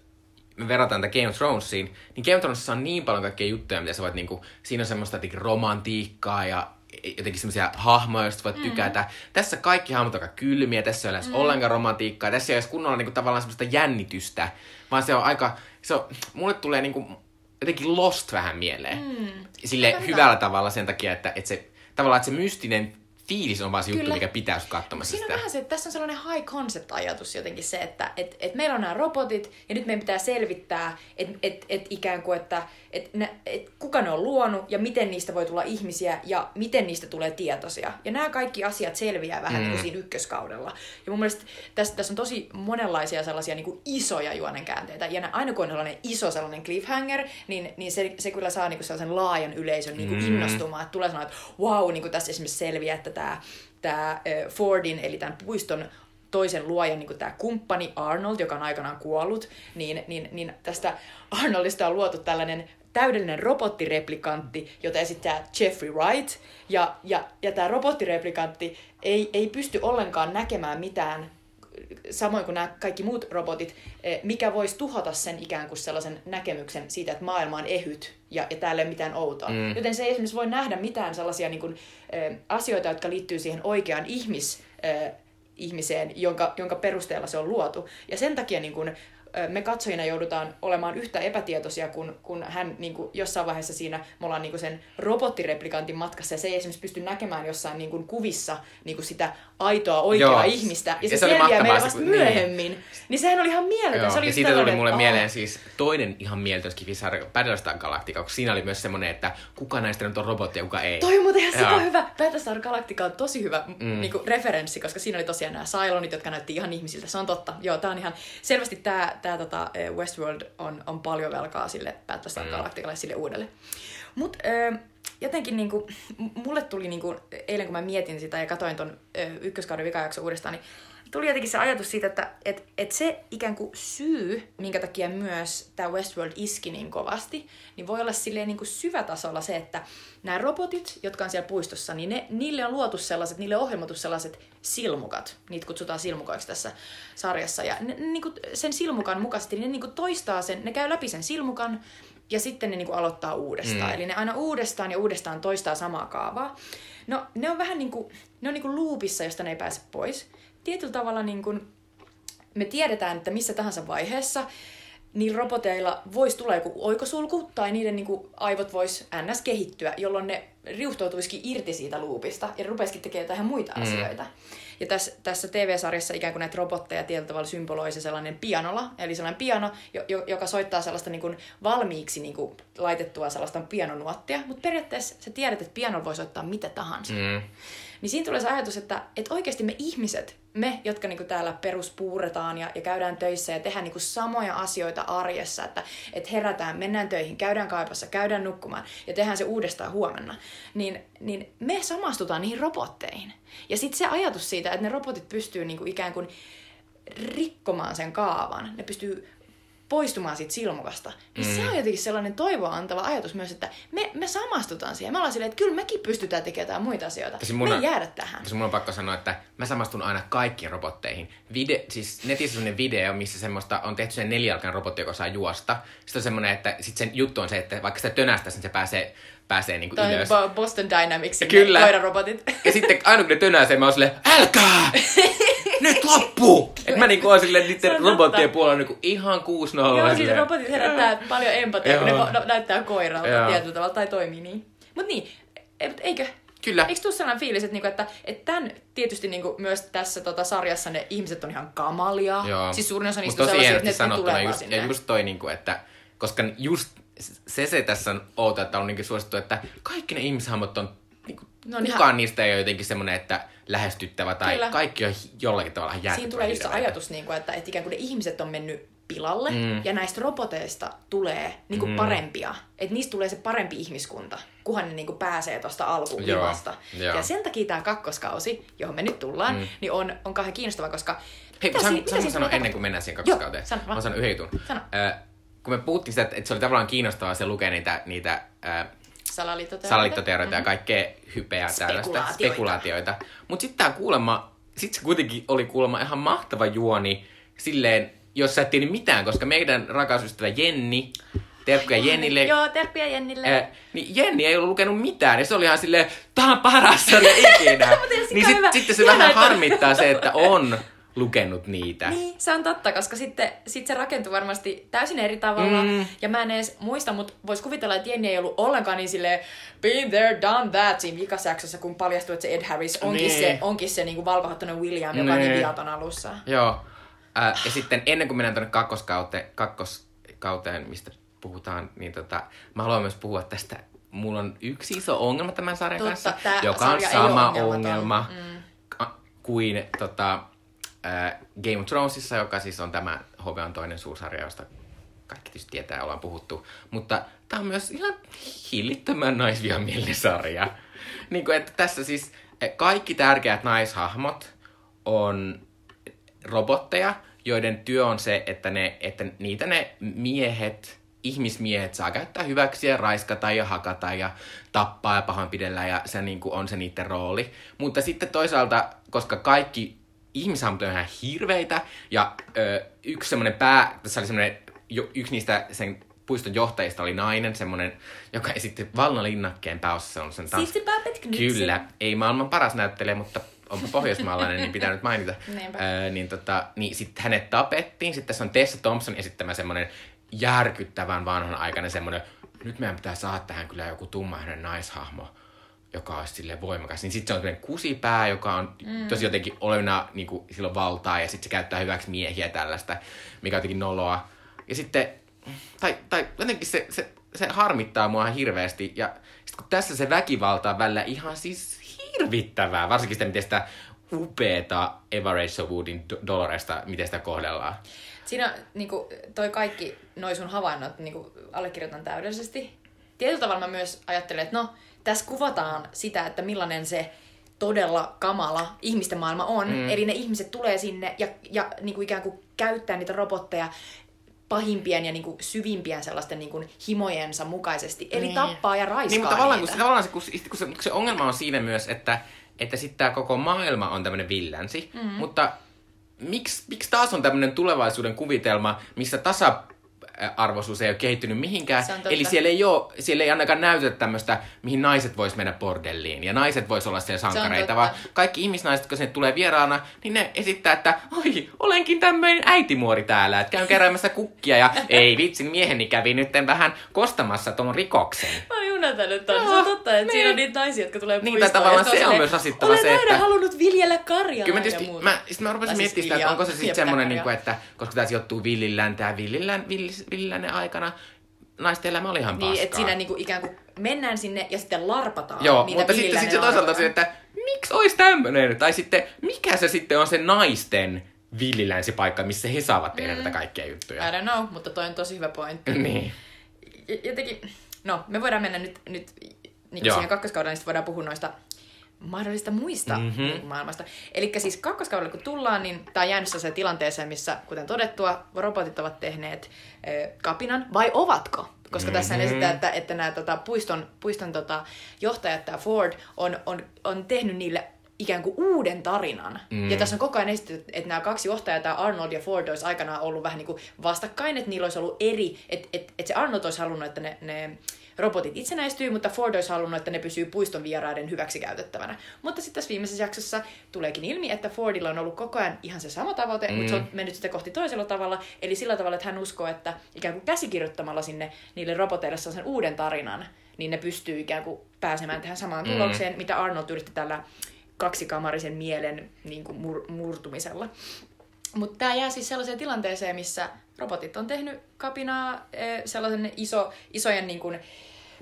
me verrataan tätä Game of Thronesiin, niin Game of Thronesissa on niin paljon kaikkia juttuja, mitä sä voit niinku, siinä on semmoista romantiikkaa ja jotenkin semmoisia hahmoja, joista voit mm. tykätä. Tässä kaikki hahmot on aika kylmiä, tässä ei ole edes mm. ollenkaan romantiikkaa, tässä ei ole edes kunnolla niinku, tavallaan semmoista jännitystä, vaan se on aika, se on, mulle tulee niinku, jotenkin Lost vähän mieleen. Mm. Sille hyvällä tavalla sen takia, että, että se, tavallaan, että se mystinen fiilis on vaan se Kyllä. juttu, mikä pitää katsomassa Siinä sitä. on vähän se, että tässä on sellainen high concept ajatus jotenkin se, että et, et meillä on nämä robotit ja nyt meidän pitää selvittää, että et, et ikään kuin, että et, et kuka ne on luonut ja miten niistä voi tulla ihmisiä ja miten niistä tulee tietoisia. Ja nämä kaikki asiat selviää vähän mm. niin siinä ykköskaudella. Ja mun mielestä tässä, tässä on tosi monenlaisia sellaisia niin kuin isoja juonenkäänteitä. Ja aina kun on sellainen iso sellainen cliffhanger, niin, niin se, se kyllä saa niin kuin sellaisen laajan yleisön niin kuin mm. innostumaan. Että tulee sanoa, että wow, niin kuin tässä esimerkiksi selviää, että tämä, tämä Fordin, eli tämän puiston toisen luojan niin tämä kumppani Arnold, joka on aikanaan kuollut, niin, niin, niin tästä Arnoldista on luotu tällainen täydellinen robottireplikantti, jota esittää Jeffrey Wright. Ja, ja, ja tämä robottireplikantti ei, ei pysty ollenkaan näkemään mitään, samoin kuin nämä kaikki muut robotit, eh, mikä voisi tuhota sen ikään kuin sellaisen näkemyksen siitä, että maailma on ehyt ja, ja täällä ei ole mitään outoa. Mm. Joten se ei esimerkiksi voi nähdä mitään sellaisia niin kuin, eh, asioita, jotka liittyy siihen oikeaan ihmis, eh, ihmiseen, jonka, jonka perusteella se on luotu. Ja sen takia niin kuin, me katsojina joudutaan olemaan yhtä epätietoisia, kun, kun hän niin kuin, jossain vaiheessa siinä, me ollaan niin kuin sen robottireplikantin matkassa, ja se ei esimerkiksi pysty näkemään jossain niin kuin, kuvissa niin kuin sitä aitoa oikeaa Joo. ihmistä, ja, ja se, se selviää meille vasta niin. myöhemmin. Niin. niin sehän oli ihan mieletön. Se oli ja siitä tuli mulle mieleen siis toinen ihan mieletön skifisarja, Battlestar Galactica, koska siinä oli myös semmoinen, että kuka näistä nyt on robotti ja kuka ei. Toi on muuten ihan sika hyvä. Battlestar Galactica on tosi hyvä mm. niin kuin, referenssi, koska siinä oli tosiaan nämä Cylonit, jotka näytti ihan ihmisiltä. Se on totta. Joo, tää on ihan selvästi tää, tää tota, Westworld on, on paljon velkaa sille Battlestar mm. Galacticalle sille uudelle. Mutta jotenkin niinku, mulle tuli niinku, eilen kun mä mietin sitä ja katsoin ton ykköskauden vikajakso uudestaan, niin tuli jotenkin se ajatus siitä, että et, et se ikään kuin syy, minkä takia myös tämä Westworld iski niin kovasti, niin voi olla silleen niin kuin syvätasolla se, että nämä robotit, jotka on siellä puistossa, niin ne, niille on luotu sellaiset, niille on ohjelmoitu sellaiset silmukat. Niitä kutsutaan silmukoiksi tässä sarjassa. Ja ne, niin kuin sen silmukan mukaisesti ne niin kuin toistaa sen, ne käy läpi sen silmukan, ja sitten ne niin kuin aloittaa uudestaan. Mm. Eli ne aina uudestaan ja uudestaan toistaa samaa kaavaa. No, ne on vähän niin kuin, ne on niin kuin loopissa, josta ne ei pääse pois tietyllä tavalla niin kuin me tiedetään, että missä tahansa vaiheessa niillä roboteilla voisi tulla joku oikosulku tai niiden niin kuin, aivot vois ns. kehittyä, jolloin ne riuhtoutuisikin irti siitä luupista ja rupesikin tekemään jotain muita mm. asioita. Ja tässä, tässä TV-sarjassa ikään kuin näitä robotteja tietyllä tavalla symboloi se sellainen pianola, eli sellainen piano, jo, joka soittaa sellaista niin kuin valmiiksi niin kuin laitettua sellaista pianonuottia, mutta periaatteessa sä tiedät, että piano voi soittaa mitä tahansa. Mm. Niin siinä tulee se ajatus, että, että oikeasti me ihmiset, me, jotka niinku täällä peruspuuretaan ja, ja käydään töissä ja tehdään niinku samoja asioita arjessa, että, että herätään, mennään töihin, käydään kaipassa, käydään nukkumaan ja tehdään se uudestaan huomenna, niin, niin me samastutaan niihin robotteihin. Ja sitten se ajatus siitä, että ne robotit pystyy niinku ikään kuin rikkomaan sen kaavan, ne pystyy poistumaan siitä silmukasta. Niin mm. se on jotenkin sellainen toivoa antava ajatus myös, että me, me samastutaan siihen. Me ollaan silleen, että kyllä mekin pystytään tekemään muita asioita. Siis mun me ei jäädä tähän. Siis mun on pakko sanoa, että mä samastun aina kaikkiin robotteihin. Vide, siis netissä on video, missä semmoista on tehty sen nelijalkainen robotti, joka saa juosta. Sitten on semmoinen, että sit sen juttu on se, että vaikka sitä tönästä, niin se pääsee pääsee niinku Toi ylös. Boston Dynamicsin Kyllä. koirarobotit. Ja sitten aina kun ne tönäsee, mä oon silleen, älkää! nyt loppu! Et mä niinku oon silleen niiden robottien puolella niinku ihan 6 0 Joo, siis robotit herättää paljon empatiaa, kun ne no, näyttää koiralta Joo. tietyllä tavalla tai toimii niin. Mut niin, eikö? Kyllä. Eikö tuu sellainen fiilis, että, niinku, että, että tämän tietysti niinku, myös tässä tota, sarjassa ne ihmiset on ihan kamalia. Joo. Siis suurin osa niistä on sellaisia, että ne tulee just, Ja just toi, niinku, että koska just se se tässä on outo, että on niin suosittu, että kaikki ne ihmishahmot on, niin kuin, no, kukaan ihan... niistä ei ole jotenkin semmoinen, että lähestyttävä tai Kyllä. kaikki on jollakin tavalla järkyttävä. Siinä tulee just se ajatus, niin kuin, että, että ikään kuin ne ihmiset on mennyt pilalle mm. ja näistä roboteista tulee niin kuin mm. parempia. Että niistä tulee se parempi ihmiskunta, kunhan ne niin kuin pääsee tuosta alkuvasta. Ja sen takia tämä kakkoskausi, johon me nyt tullaan, mm. niin on, on kauhean kiinnostava, koska... Hei, mitä sano, sano, sano ennen kuin mennään siihen kakkoskauteen. Joo, sano, mä sanon yhden jutun. Sano. Äh, kun me puhuttiin sitä, että se oli tavallaan kiinnostavaa se lukea niitä, niitä ää, Salaliittoteorioita. salaliittoteorioita mm-hmm. ja kaikkea hypeä tällaista, Spekulaatioita. Mutta sitten tämä kuulemma, sit se kuitenkin oli kuulemma ihan mahtava juoni silleen, jos sä et tiedä mitään, koska meidän rakas ystävä Jenni, terkkuja Jennille, Joo, terkkuja Jennille. Ää, niin Jenni ei ollut lukenut mitään, ja se oli ihan silleen, tää on paras sarja ikinä. Niin sit, sitten se vähän harmittaa se, että on lukenut niitä. Niin, se on totta, koska sitten sit se rakentui varmasti täysin eri tavalla. Mm. Ja mä en edes muista, mutta vois kuvitella, että Jenni ei ollut ollenkaan niin silleen been there, done that siinä vikasjaksossa, kun paljastui, että se Ed Harris onkin Niin. se, onkin se niinku valkohattoinen William, joka on Niin. niin viaton alussa. Joo. Äh, ja sitten ennen kuin mennään tuonne kakkoskauteen, kakkoskauteen, mistä puhutaan, niin tota, mä haluan myös puhua tästä. Mulla on yksi iso ongelma tämän sarjan Totta, kanssa, joka on sama ongelma mm. kuin tota, äh, Game of Thronesissa, joka siis on tämä HBOn toinen suursarja, josta kaikki tietysti tietää, ollaan puhuttu. Mutta tämä on myös ihan hillittömän naisvihamielinen sarja. niin kuin, että tässä siis eh, kaikki tärkeät naishahmot on robotteja, joiden työ on se, että, ne, että niitä ne miehet, ihmismiehet saa käyttää hyväksi ja raiskata ja hakata ja tappaa ja pahoinpidellä ja se niin kuin on se niiden rooli. Mutta sitten toisaalta, koska kaikki ihmishahmot on ihan hirveitä ja ö, yksi semmoinen pää, tässä oli semmoinen, yksi niistä sen puiston johtajista oli nainen, semmoinen, joka esitti Valna Linnakkeen pääosassa on sen Siksi Babette Knudsen. Kyllä, ei maailman paras näyttelijä, mutta onpa pohjoismaalainen, niin pitää nyt mainita. Öö, niin tota, niin sitten hänet tapettiin. Sitten tässä on Tessa Thompson esittämä semmoinen järkyttävän vanhan aikainen semmoinen, nyt meidän pitää saada tähän kyllä joku tummahden naishahmo, joka olisi sille voimakas. Niin sitten se on semmoinen kusipää, joka on mm. tosi jotenkin olevina, niin kuin, sillä on valtaa ja sitten se käyttää hyväksi miehiä tällaista, mikä on jotenkin noloa. Ja sitten, tai, tai jotenkin se, se, se harmittaa mua hirveästi. Ja sitten kun tässä se väkivalta on välillä ihan siis hirvittävää, varsinkin sitä, miten sitä upeeta Eva Rachel Woodin Do- Doloresta, miten sitä kohdellaan. Siinä niinku, toi kaikki noi sun havainnot niinku, allekirjoitan täydellisesti. Tietyllä tavalla mä myös ajattelen, että no, tässä kuvataan sitä, että millainen se todella kamala ihmisten maailma on. Mm. Eli ne ihmiset tulee sinne ja, ja niinku ikään kuin käyttää niitä robotteja pahimpien ja niinku syvimpien sellaisten niinku himojensa mukaisesti. Eli Niin. tappaa ja raiskaa Niin, mutta tavallaan, kun, niitä. se, tavallaan se, kun, se- kun, se, kun se ongelma on siinä myös, että, että sitten tämä koko maailma on tämmöinen villänsi, mm. mutta miksi, miksi taas on tämmöinen tulevaisuuden kuvitelma, missä tasa-arvoisuus ei ole kehittynyt mihinkään. Se. Eli siellä ei, ole, siellä ei ainakaan näytetä tämmöistä, mihin naiset vois mennä bordelliin. Ja naiset vois olla siellä sankareita, totta. vaan kaikki ihmisnaiset, kun sinne tulee vieraana, niin ne esittää, että oi, olenkin tämmöinen äitimuori täällä, että käyn keräämässä kukkia ja ei vitsin, mieheni kävi nyt vähän kostamassa ton rikoksen. Mä oon junatellut ton. Se Joo, on totta, että niin. siinä on niitä naisia, jotka tulee Niin, puistoon. tai tavallaan se on silleen, myös rasittava Olen se, että- halunnut viljellä karjaa Kyllä mä ja tietysti, muuta. mä, sit mä rupesin siis miettimään sitä, että onko se sitten semmoinen, niin kuin, että koska tämä sijoittuu villillään, tämä villillään, villis- villillännen aikana, naisten elämä oli ihan paskaa. Niin, että siinä niinku ikään kuin mennään sinne ja sitten larpataan Joo, niitä mutta sitten sit se toisaalta se, että miksi olisi tämmöinen? Tai sitten, mikä se sitten on se naisten villilänsipaikka, missä he saavat tehdä mm. näitä kaikkia juttuja. I don't know, mutta toi on tosi hyvä pointti. niin. Jotenkin, no, me voidaan mennä nyt, nyt niin siihen kakkoskaudelle, niin sitten voidaan puhua noista mahdollista muista Mhm. mm-hmm. maailmasta. Eli siis kakkoskaudella kun tullaan, niin tämä on jäänyt se tilanteeseen, missä, kuten todettua, robotit ovat tehneet ö, kapinan, vai ovatko? Koska mm-hmm. tässä Mhm. esittää, että, että nämä tota, puiston, puiston tota, johtajat, tämä Ford, on, on, on tehnyt niille ikään kuin uuden tarinan. Mm. Mm. Ja tässä on koko ajan esitetty, että nämä kaksi johtajaa, tämä Arnold ja Ford, olisi aikanaan ollut vähän niin kuin vastakkain, että niillä olisi ollut eri, että, että, että se Arnold olisi halunnut, että ne, ne robotit itsenäistyy, mutta Ford olisi halunnut, että ne pysyy puiston vieraiden hyväksi käytettävänä. Mutta sitten tässä viimeisessä jaksossa tuleekin ilmi, että Fordilla on ollut koko ajan ihan se sama tavoite, mm. mutta se on mennyt sitä kohti toisella tavalla, eli sillä tavalla, että hän uskoo, että ikään kuin käsikirjoittamalla sinne niille roboteille sen uuden tarinan, niin ne pystyy ikään kuin pääsemään tähän samaan Mm. tulokseen, mitä Arnold yritti tällä kaksikamarisen mielen niin kuin mur- murtumisella. Mutta tämä jää siis sellaiseen tilanteeseen, missä robotit on tehnyt kapinaa eh, sellaisen iso, isojen niin kuin,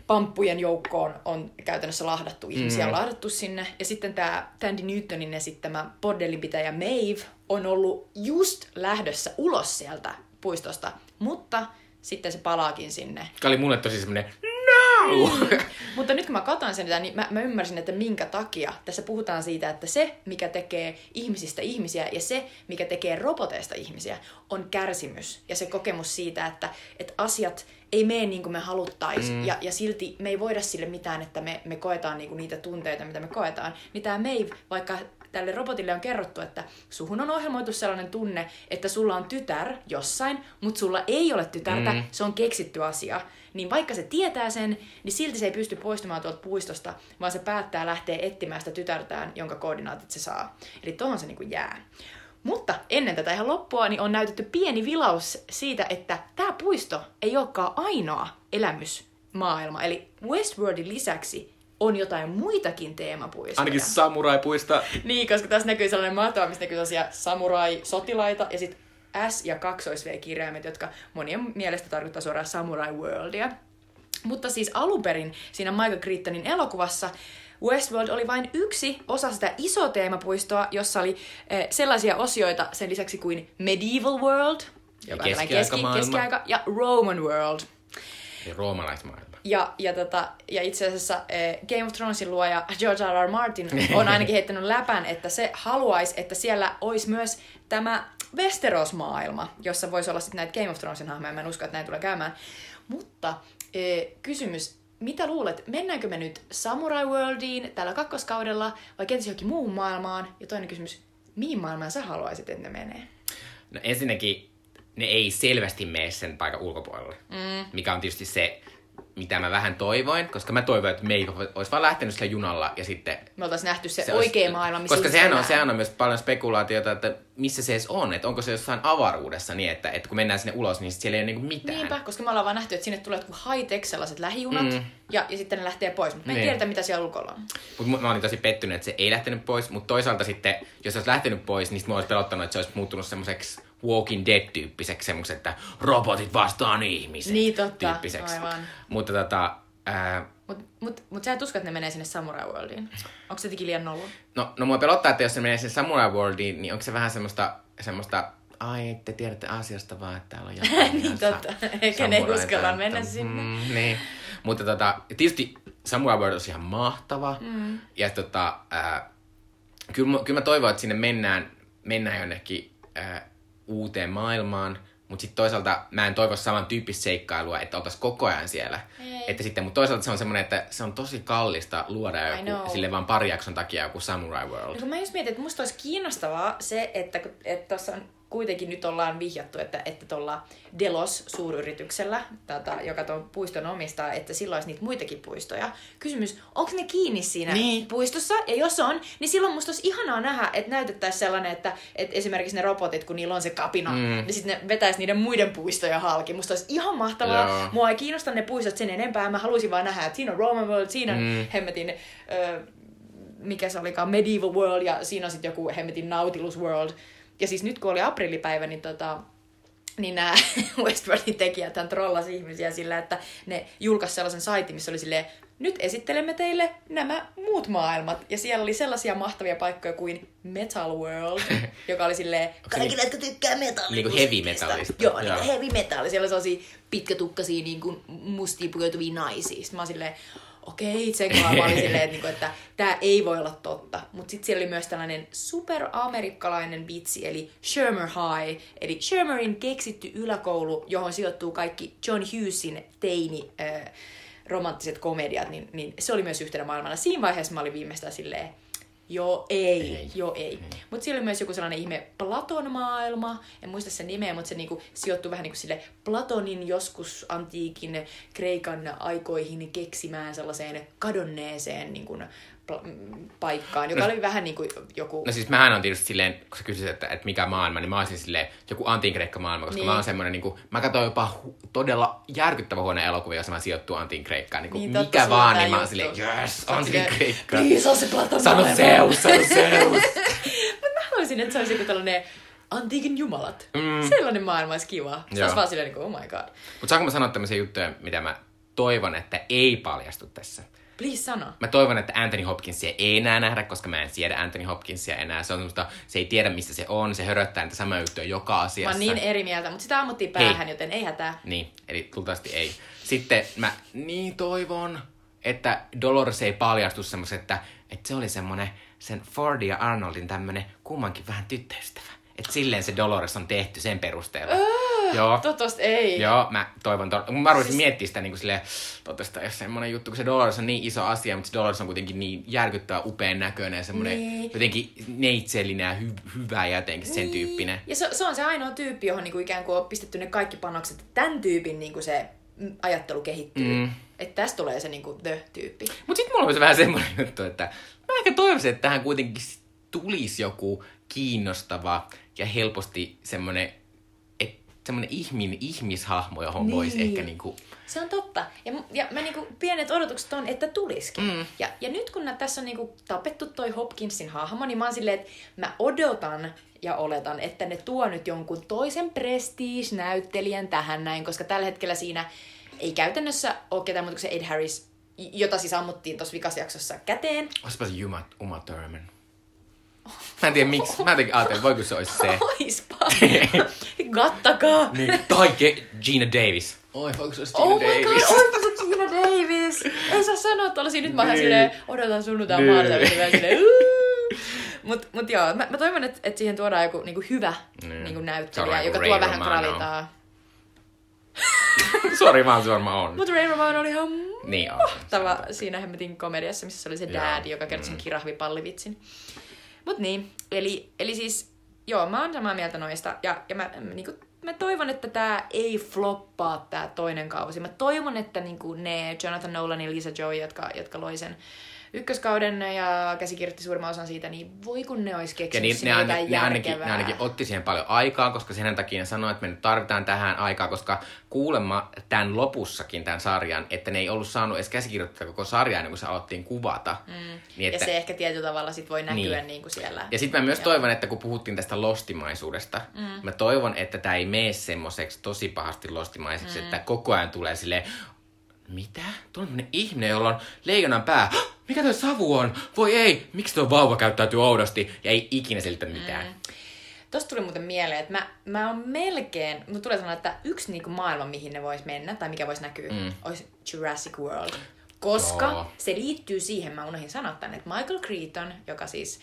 pamppujen joukkoon on käytännössä lahdattu, ihmisiä Mm. on lahdattu sinne. Ja sitten tämä Tandy Newtonin esittämä bordellinpitäjä Maeve on ollut just lähdössä ulos sieltä puistosta, mutta sitten se palaakin sinne. Joka oli mulle tosi semmoinen, Wow! Mutta nyt kun mä katson sen, niin mä, mä ymmärsin, että minkä takia tässä puhutaan siitä, että se, mikä tekee ihmisistä ihmisiä ja se, mikä tekee roboteista ihmisiä, on kärsimys ja se kokemus siitä, että, että asiat ei mene niin kuin me haluttaisiin mm. ja, ja silti me ei voida sille mitään, että me, me koetaan niin kuin niitä tunteita, mitä me koetaan. Niin tämä ei, vaikka tälle robotille on kerrottu, että suhun on ohjelmoitu sellainen tunne, että sulla on tytär jossain, mutta sulla ei ole tytärtä, mm. se on keksitty asia. Niin vaikka se tietää sen, niin silti se ei pysty poistumaan tuolta puistosta, vaan se päättää lähteä etsimään sitä tytärtään, jonka koordinaatit se saa. Eli tohon se niin jää. Mutta ennen tätä ihan loppua niin on näytetty pieni vilaus siitä, että tämä puisto ei olekaan ainoa elämysmaailma. Eli Westworldin lisäksi on jotain muitakin teemapuistoja. Ainakin samuraipuista. niin, koska tässä näkyy sellainen mato, missä näkyy samurai-sotilaita ja sitten S- ja kaksois-V-kirjaimet, jotka monien mielestä tarkoittaa suoraan Samurai Worldia. Mutta siis alun perin siinä Michael Crichtonin elokuvassa Westworld oli vain yksi osa sitä isoa teemapuistoa, jossa oli eh, sellaisia osioita sen lisäksi kuin Medieval World, joka on keski, keskiaika, ja Roman World. Ja roomalaismaailma. Ja, ja, tota, ja itse asiassa eh, Game of Thronesin luoja George R. R. Martin on ainakin heittänyt läpän, että se haluaisi, että siellä olisi myös tämä Westeros-maailma, jossa voisi olla sitten näitä Game of Thronesin hahmoja. Mä en usko, että näin tulee käymään. Mutta eh, kysymys, mitä luulet, mennäänkö me nyt Samurai Worldiin tällä kakkoskaudella vai kenties johonkin muuhun maailmaan? Ja toinen kysymys, mihin maailmaan sä haluaisit, että ne menee? No ensinnäkin ne ei selvästi mene sen paikan ulkopuolelle, mm. mikä on tietysti se mitä mä vähän toivoin, koska mä toivoin, että me ei olisi vaan lähtenyt sillä junalla ja sitten... Me oltaisiin nähty se, se oikea olisi, maailma, missä Koska sehän on, sehän on myös paljon spekulaatiota, että missä se edes on, että onko se jossain avaruudessa niin, että, että kun mennään sinne ulos, niin siellä ei ole niinku mitään. Niinpä, koska me ollaan vaan nähty, että sinne tulee high-tech sellaiset lähijunat mm. ja, ja sitten ne lähtee pois, mutta me ei niin. tiedetä, mitä siellä ulkolla on. Mutta mä olin tosi pettynyt, että se ei lähtenyt pois, mutta toisaalta sitten, jos se olisi lähtenyt pois, niin sitten mä olisi pelottanut, että se olisi muuttunut semmoiseksi Walking Dead-tyyppiseksi, semmoiset, että robotit vastaan ihmiset. Niin totta, tyyppiseksi. aivan. Mutta tota, ää... Mut, mut, mut sä et usko, että ne menee sinne Samurai Worldiin. Onko se jotenkin liian nollu? No, no mua pelottaa, että jos se menee sinne Samurai Worldiin, niin onko se vähän semmoista, semmoista ai, te tiedätte asiasta vaan, että täällä on jotain Niin totta, eikä ne uskalla mennä mm, sinne. Mm, niin. Mutta tota, tietysti Samurai World on ihan mahtava. Mm. Ja tota, ää, kyllä, kyllä mä toivon, että sinne mennään, mennään jonnekin uuteen maailmaan, mutta sitten toisaalta mä en toivo saman tyyppistä seikkailua, että oltaisiin koko ajan siellä. Ei. Että sitten, mutta toisaalta se on semmoinen, että se on tosi kallista luoda joku, sille vaan pari jakson takia joku Samurai World. No, mä just mietin, että musta olisi kiinnostavaa se, että tuossa on kuitenkin nyt ollaan vihjattu, että, että tuolla Delos-suuryrityksellä, tätä, joka tuon puiston omistaa, että silloin olisi niitä muitakin puistoja. Kysymys, onko ne kiinni siinä niin. puistossa? Ja jos on, niin silloin musta olisi ihanaa nähdä, että näytettäisiin sellainen, että, että esimerkiksi ne robotit, kun niillä on se kapina, mm. niin sitten ne vetäisi niiden muiden puistoja halki. Musta olisi ihan mahtavaa. Joo. Mua ei kiinnosta ne puistot sen enempää. Mä haluaisin vaan nähdä, että siinä on Roman World, siinä on mm. hemmetin... Ö, mikä se olikaan, Medieval World, ja siinä on sitten joku hemmetin Nautilus World. Ja siis nyt kun oli aprillipäivä, niin tota, niin nämä Westworldin tekijät trollasi ihmisiä sillä, että ne julkaisi sellaisen saitin, missä oli silleen, nyt esittelemme teille nämä muut maailmat. Ja siellä oli sellaisia mahtavia paikkoja kuin Metal World, joka oli silleen, kaikille, jotka tykkää metallista. Niin kuin heavy metallista. Joo, niin kuin heavy metalli. Siellä oli sellaisia pitkätukkaisia niin kuin mustia pukeutuvia naisia. Sitten mä oon silleen, okei, tsekaan. Mä olin silleen, että, niinku, että tämä ei voi olla totta. Mutta sitten siellä oli myös tällainen superamerikkalainen vitsi, eli Shermer High, eli Shermerin keksitty yläkoulu, johon sijoittuu kaikki John Hughesin teini äh, romanttiset komediat, niin, niin se oli myös yhtenä maailmana. Siinä vaiheessa mä olin viimeistään silleen, Joo, ei. ei. Joo, ei. ei. Mutta siellä oli myös joku sellainen ihme Platon maailma. En muista sen nimeä, mutta se niinku sijoittui vähän niinku sille Platonin joskus antiikin Kreikan aikoihin keksimään sellaiseen kadonneeseen niinku paikkaan, joka no, oli vähän niin kuin joku... No siis mähän on tietysti silleen, kun sä kysyt, että, että mikä maailma, niin mä olisin silleen joku antiinkreikka maailma, koska niin. mä oon semmoinen, niin kuin, mä katsoin jopa hu- todella järkyttävä huone elokuvia, jossa mä sijoittuu antiinkreikkaan. Niin, niin mikä totta, vaan, niin mä oon silleen, yes, antiinkreikka. Niin, se on se Platon Sano Zeus, sano Zeus. Mutta mä haluaisin, että se olisi joku tällainen antiikin jumalat. Mm. Sellainen maailma olisi kiva. Se olisi vaan silleen, niin kuin, oh my god. Mutta saanko mä sanoa tämmöisiä juttuja, mitä mä toivon, että ei paljastu tässä? Please sano. Mä toivon, että Anthony Hopkinsia ei enää nähdä, koska mä en siedä Anthony Hopkinsia enää. Se on semmoista, se ei tiedä missä se on, se höröttää niitä samaa juttuja joka Mä asiassa. oon niin eri mieltä, mutta sitä ammuttiin päähän, joten ei hätää. Niin, eli luultavasti ei. Sitten mä niin toivon, että Dolores ei paljastu semmoisen, että, että se oli semmonen sen Fordi ja Arnoldin tämmönen kummankin vähän tyttöystävä. Että silleen se Dolores on tehty sen perusteella. Joo. Toivottavasti ei. Joo, mä toivon. To- mä arvoisin siis... miettiä sitä niin kuin silleen, toivottavasti jos semmoinen juttu, kun se Dolores on niin iso asia, mutta se Dolores on kuitenkin niin järkyttävä upean näköinen ja semmoinen Niin. jotenkin neitsellinen ja hy- hyvä ja jotenkin sen tyyppinen. Ja se, se on se ainoa tyyppi, johon niinku ikään kuin on pistetty ne kaikki panokset. että Tämän tyypin niinku se mm, ajattelu kehittyy. Mm. Että tästä tulee se niinku the-tyyppi. Mutta sitten mulla on se vähän semmoinen juttu, että mä ehkä toivoisin, että tähän kuitenkin tulisi joku kiinnostava ja helposti semmoinen, semmoinen ihmin, ihmishahmo, johon niin. voisi ehkä niinku... Se on totta. Ja, ja mä niinku, pienet odotukset on, että tulisikin. Mm. Ja, ja nyt kun tässä on niinku tapettu toi Hopkinsin hahmo, niin mä oon silleen, että mä odotan ja oletan, että ne tuo nyt jonkun toisen prestige-näyttelijän tähän näin, koska tällä hetkellä siinä ei käytännössä ole ketään muuta kuin se Ed Harris, jota siis ammuttiin tuossa vikasjaksossa käteen. Olisipa se Uma Thurman. Mä en tiedä miksi. Mä jotenkin ajattelin, että voiko se olisi se. Oispa. Gattakaa. niin. Tai Ge- Gina Davis. Oi, voiko se olisi Gina Oh my god, Davis? oipa se Gina Davis! Ei saa sanoa tollasia, nyt mä oon Niin. silleen, odotan sunnuntai Niin. maanantaina, niin mä silleen. Mut, mut joo, mä, mä toivon, että et siihen tuodaan joku niinku hyvä Niin. niinku näyttelijä, joka joku tuo Ray vähän Romano. gravitaa. Sori vaan se varmaan on. Mut Ray Romano oli ihan Niin on. mahtava siinä hemmetin komediassa, missä se oli se dad, joka kertoi sen kirahvipallivitsin. Mut niin, eli, eli siis, joo, mä oon samaa mieltä noista, ja, ja mä, mä, niinku, mä toivon, että tää ei floppaa tää toinen kausi. Mä toivon, että niinku ne Jonathan Nolan ja Lisa Joy, jotka, jotka loi sen ykköskauden ja käsikirjoitti suurimman osan siitä, niin voi kun ne olisi Ja keksinyt niin, sinne ne, ainakin, ne, ainakin, ne ainakin otti siihen paljon aikaa, koska sen takia ne sanoi, että me nyt tarvitaan tähän aikaa, koska kuulemma tämän lopussakin, tämän sarjan, että ne ei ollut saanut edes käsikirjoittaa koko sarjaa ennen kuin se alettiin kuvata. Mm. Niin, Ja se ehkä tietyllä tavalla sit voi näkyä Niin. niin. Niin kuin siellä. Ja sitten mä myös Joo. toivon, että kun puhuttiin tästä lostimaisuudesta, mm. mä toivon, että tämä ei mene semmoiseksi tosi pahasti lostimaiseksi, mm. että koko ajan tulee silleen, mitä? Tuolla on tämmönen ihminen, jolla on leijonan pää. Mikä tuo savu on? Voi ei, miksi tuo vauva käyttäytyy oudosti? Ja ei ikinä selitä mitään. Mm. Tosta tuli muuten mieleen, että mä, mä oon melkein, mutta tulee sanoa, että yksi niinku maailma, mihin ne vois mennä, tai mikä voisi näkyä, mm. olisi Jurassic World. Koska Joo. se liittyy siihen, mä unohdin sanoa tänne, että Michael Crichton, joka siis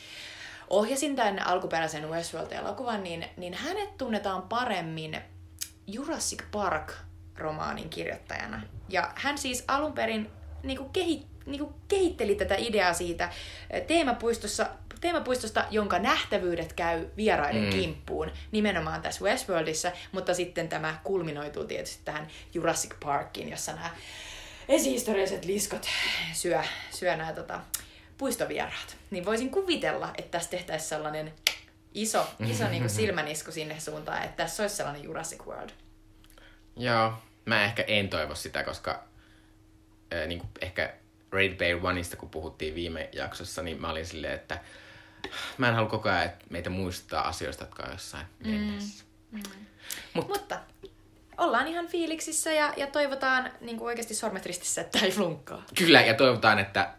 ohjasin tämän alkuperäisen Westworld-elokuvan, niin, niin hänet tunnetaan paremmin Jurassic Park-romaanin kirjoittajana. Ja hän siis alun perin niinku kehi, niinku kehitteli tätä ideaa siitä eh, teemapuistossa, teemapuistosta, jonka nähtävyydet käy vieraiden mm. kimppuun, nimenomaan tässä Westworldissa, mutta sitten tämä kulminoituu tietysti tähän Jurassic Parkiin, jossa nämä esihistorialliset liskot syö, syö nämä tota, puistovieraat. Niin voisin kuvitella, että tässä tehtäisiin sellainen iso, iso niin kuin silmänisku sinne suuntaan, että tässä olisi sellainen Jurassic World. Joo, mä ehkä en toivo sitä, koska äh, niin kuin ehkä Raid Bay Oneista, kun puhuttiin viime jaksossa, niin mä olin silleen, että mä en halua koko ajan, että meitä muistaa asioista, jotka on jossain mennessä. Mut- Mutta ollaan ihan fiiliksissä ja, ja toivotaan niin kuin oikeasti sormet ristissä, että ei flunkkaa. Kyllä, ja toivotaan, että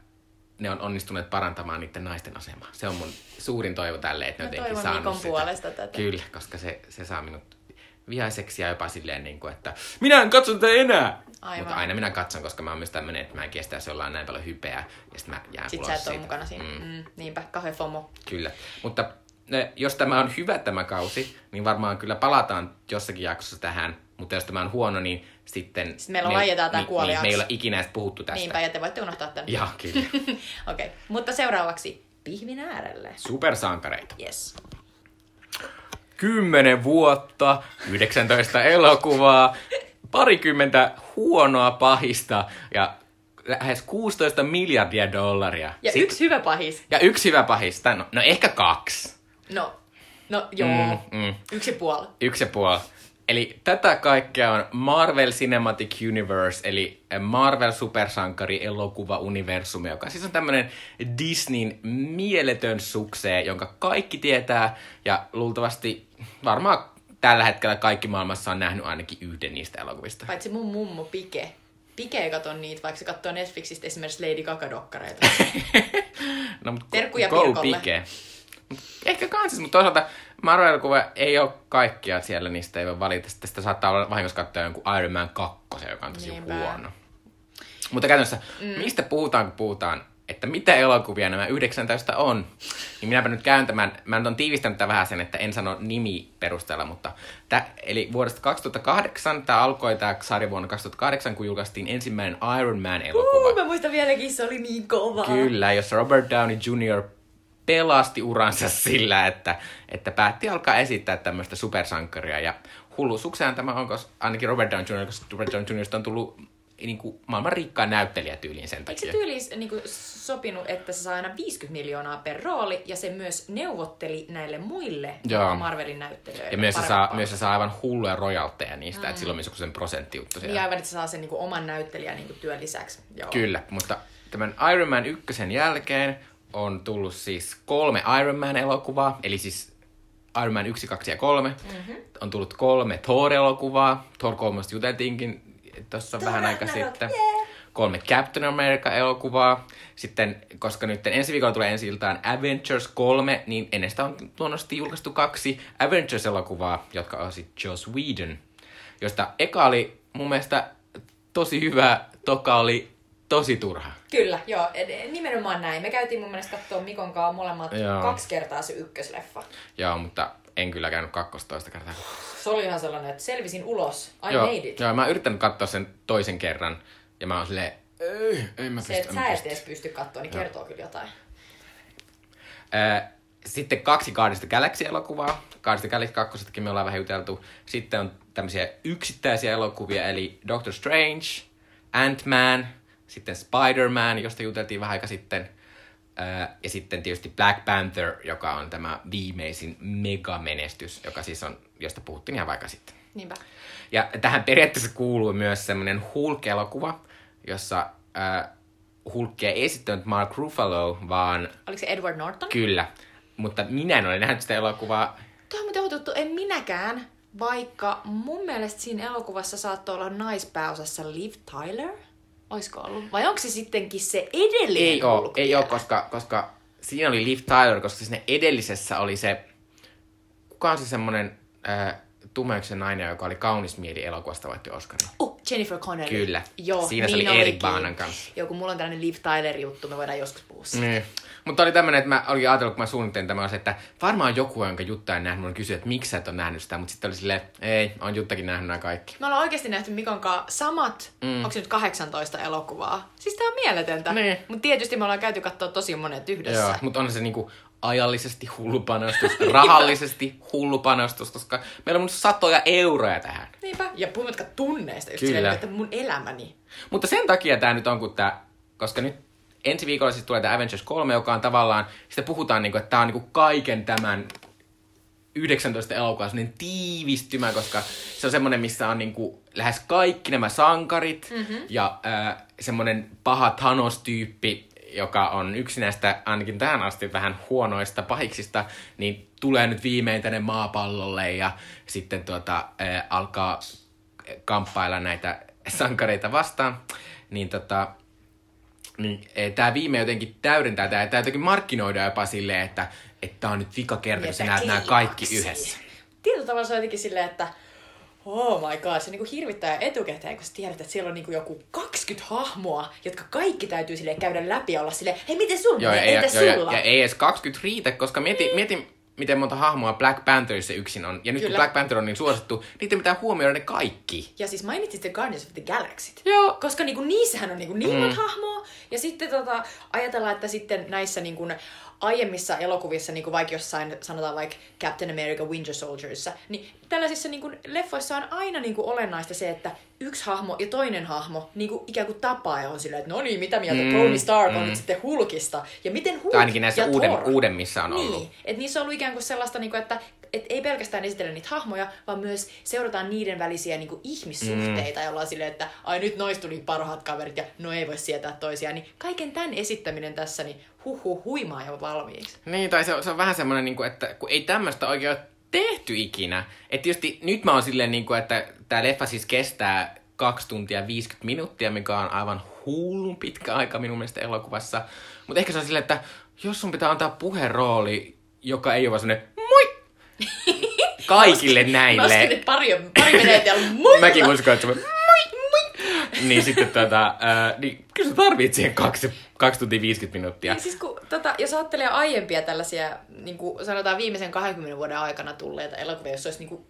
ne on onnistuneet parantamaan niiden naisten asemaa. Se on mun suurin toivo tälle, että ne Mä on jotenkin saanut Mikon sitä. puolesta tätä. Kyllä, koska se, se saa minut vihaiseksi ja jopa silleen, niin kuin, että minä en katso tätä enää. Aivan. Mutta aina minä katson, koska mä oon myös tämmönen, että mä en kestä, jos ollaan näin paljon hypeä, ja sitten mä jään Sitten ulos sä et ole siitä. mukana siinä. Mm. Mm, niinpä, kahden FOMO. Kyllä, mutta ne, jos tämä on hyvä tämä kausi, niin varmaan kyllä palataan jossakin jaksossa tähän, mutta jos tämä on huono, niin sitten... Sitten meillä vaietaan tää niin, niin, me ei olla ikinä edes puhuttu tästä. Niinpä, ja te voitte unohtaa tämän. Joo, kyllä. Okei, okay. mutta seuraavaksi pihvin äärelle. Supersankareita. Yes. 10 vuotta, 19 elokuvaa, parikymmentä huonoa pahista ja lähes 16 miljardia dollaria. Ja Sit- yksi hyvä pahis. ja yksi hyvä pahista, no, no ehkä kaksi. No, no joo. Mm, mm. Yksi puoli. Yksi puoli. Eli tätä kaikkea on Marvel Cinematic Universe, eli Marvel supersankari elokuva universumi, joka siis on tämmönen Disneyn mieletön suksee, jonka kaikki tietää, ja luultavasti varmaan tällä hetkellä kaikki maailmassa on nähnyt ainakin yhden niistä elokuvista. Paitsi mun mummo Pike. Pike ei katso niitä, vaikka se katsoo Netflixistä esimerkiksi Lady Gaga-dokkareita. No, mutta Terkkuja go Pirkolle. Pike. Ehkä kansis, mutta toisaalta Marvel-elokuva ei ole kaikkia siellä, niistä ei voi valita. Sitten sitä saattaa olla vahingossa katsoa jonkun Iron Man 2, joka on tosi Niinpä. huono. Mutta käytännössä, mm. mistä puhutaan, kun puhutaan, että mitä elokuvia nämä 19 on, niin minäpä nyt käyn tämän, mä nyt on tiivistänyt tämän vähän sen, että en sano nimi perusteella, mutta tä, eli vuodesta 2008, tämä alkoi tämä sarja vuonna 2008, kun julkaistiin ensimmäinen Iron Man-elokuva. Uh, mä muistan vieläkin, se oli niin kova. Kyllä, jossa Robert Downey Jr. pelasti uransa sillä, että, että päätti alkaa esittää tämmöistä supersankaria. Ja hullu tämä on, koska ainakin Robert Downey Jr., koska Robert Downey Jr. on tullut niin kuin, maailman rikkaan näyttelijä tyyliin sen Eikö se takia. tyyli niin kuin, sopinut, että se saa aina 50 miljoonaa per rooli, ja se myös neuvotteli näille muille Joo. Marvelin näyttelijöille Ja myös se, saa, myös se saa aivan hulluja rojalteja niistä, mm. että silloin myös joku sen prosenttijuttu siellä. Niin aivan, että se saa sen niin kuin, oman näyttelijän niin kuin, työn lisäksi. Joo. Kyllä, mutta tämän Iron Man ykkösen jälkeen on tullut siis kolme Iron Man-elokuvaa, eli siis Iron Man 1, 2 ja 3. Mm-hmm. On tullut kolme Thor-elokuvaa. Thor 3 juteltiinkin tuossa vähän aika sitten. yeah! Kolme Captain America-elokuvaa. Sitten, koska nyt ensi viikolla tulee ensi iltaan Avengers 3, niin ennen sitä on luonnollisesti julkaistu kaksi Avengers-elokuvaa, jotka on sitten Joss Whedon, josta eka oli mun mielestä tosi hyvä, toka oli tosi turha. Kyllä, joo, ed- nimenomaan näin. Me käytiin mun mielestä katsoa Mikon kanssa molemmat Joo. kaksi kertaa se ykkösleffa. Joo, mutta en kyllä käynyt kakkostoista kertaa. Se oli ihan sellainen, että selvisin ulos. I joo, made it. joo, mä oon yrittänyt katsoa sen toisen kerran, ja mä oon silleen, ei, ei mä Se, pysty, että sä et pysty. edes pysty katsoa, niin kertoo kyllä jotain. Sitten kaksi Guardians Galaxy-elokuvaa. Guardians Galaxy 2 me ollaan vähän juteltu. Sitten on tämmöisiä yksittäisiä elokuvia, eli Doctor Strange, Ant-Man, sitten Spider-Man, josta juteltiin vähän aika sitten. Ää, Ja sitten tietysti Black Panther, joka on tämä viimeisin megamenestys, joka siis on, josta puhuttiin ihan vaikka sitten. Niinpä. Ja tähän periaatteessa kuuluu myös semmoinen Hulk-elokuva, jossa äh, Hulkia ei esittänyt Mark Ruffalo, vaan Oliko se Edward Norton? kyllä. Mutta minä en ole nähnyt sitä elokuvaa. Tuo on muuten tuttu, en minäkään. Vaikka mun mielestä siinä elokuvassa saattoi olla naispääosassa Liv Tyler. Oisko ollut? Vai onko se sittenkin se edellinen Ei oo, ei oo, koska, koska siinä oli Liv Tyler, koska siinä edellisessä oli se, kuka on se semmonen äh, tummeuksen nainen, joka oli kaunis mieli elokuvasta voitti Oscarin. Oh, Jennifer Connelly. Kyllä. Joo, Siinä se niin oli Eric olikin. Baanan kanssa. Joo, kun mulla on tällainen Liv Tyler-juttu, me voidaan joskus puhua siitä. Niin. Mutta oli tämmönen, että mä olin ajatellut, kun mä suunnittelin tämän, että varmaan joku, jonka Jutta en nähnyt, mun kysyi, että miksi sä et ole nähnyt sitä, mutta sitten oli silleen, ei, on Juttakin nähnyt nämä kaikki. Me ollaan oikeasti nähty Mikon kanssa samat, mm. onko se nyt 18 elokuvaa? Siis tää on mieletöntä. Niin. Mutta tietysti me ollaan käyty katsoa tosi monet yhdessä. Joo, mutta on se niinku ajallisesti hullupanostus, rahallisesti hullupanostus, koska meillä on satoja euroja tähän. Niinpä. Ja puhumatta tunneista, just Kyllä. silleen, että mun elämäni. Mutta sen takia tämä nyt on, kun tää, koska nyt ensi viikolla siis tulee tämä Avengers 3, joka on tavallaan, sitä puhutaan niinku, että tämä on niinku kaiken tämän 19 elokuva semmoinen tiivistymä, koska se on semmoinen, missä on niinku lähes kaikki nämä sankarit mm-hmm. ja äh, semmoinen paha Thanos-tyyppi, joka on yksi näistä ainakin tähän asti vähän huonoista pahiksista, niin tulee nyt viimein tänne maapallolle ja sitten tuota, äh, alkaa kamppailla näitä sankareita vastaan. Niin tota, niin tämä viime jotenkin täydentää tämä, tämä jotenkin markkinoidaan jopa silleen, että että tämä on nyt vika kerta, kun sä näet nämä kaikki yhdessä. Tietyllä tavalla se on jotenkin silleen, että oh my god, se niinku hirvittää etukäteen, kun sä tiedät, että siellä on niinku joku 20 hahmoa, jotka kaikki täytyy sille käydä läpi ja olla silleen, hei miten sulla Joo, ja, menee, ja, joo, ja, sulla? ja, ei edes 20 riitä, koska mieti, mieti miten monta hahmoa Black Pantherissa yksin on. Ja nyt Kyllä. kun Black Panther on niin suosittu, niitä pitää huomioida ne kaikki. Ja siis mainitsit The Guardians of the Galaxy. Joo. Koska niinku niissähän on niinku niin monta hahmoa. Ja sitten tota, ajatellaan, että sitten näissä niinku aiemmissa elokuvissa, niinku vaikka jossain sanotaan vaikka Captain America Winter Soldierissa, niin tällaisissa niinku leffoissa on aina niinku olennaista se, että yksi hahmo ja toinen hahmo niinku ikään kuin tapaa ja on silleen, että no niin, mitä mieltä Mm, Tony Stark on mm. nyt sitten Hulkista. Ja miten Hulk Tai ainakin näissä ja Thor. uudemmissa on ollut. Niin, että niissä on ollut ikään kuin sellaista, niin kuin, että et ei pelkästään esitellä niitä hahmoja, vaan myös seurataan niiden välisiä niin kuin ihmissuhteita, mm. ja ollaan silleen, että ai nyt noista tuli parhaat kaverit ja no ei voi sietää toisiaan. Niin kaiken tämän esittäminen tässä, niin huhu huimaa jo valmiiksi. Niin, tai se on, se on vähän semmoinen, niin kuin, että kun ei tämmöistä oikein ole tehty ikinä. Että tietysti nyt mä oon silleen, niin kuin, että tämä leffa siis kestää 2 tuntia 50 minuuttia, mikä on aivan hullun pitkä aika minun mielestä elokuvassa. Mutta ehkä se on silleen, että jos sun pitää antaa puherooli, joka ei ole vaan semmonen moi! Kaikille näille. Laskin pari, pari minuuttia. Moi! Mäkin uskon, että se moi, moi. Niin sitten tota, ää, niin kyllä sä tarvitset siihen kaksi, kaksi tuntia 50 minuuttia. Niin siis kun, tota, jos ajattelee aiempia tällaisia, niin kuin sanotaan viimeisen 20 vuoden aikana tulleita elokuvia, jos olisi niin kuin,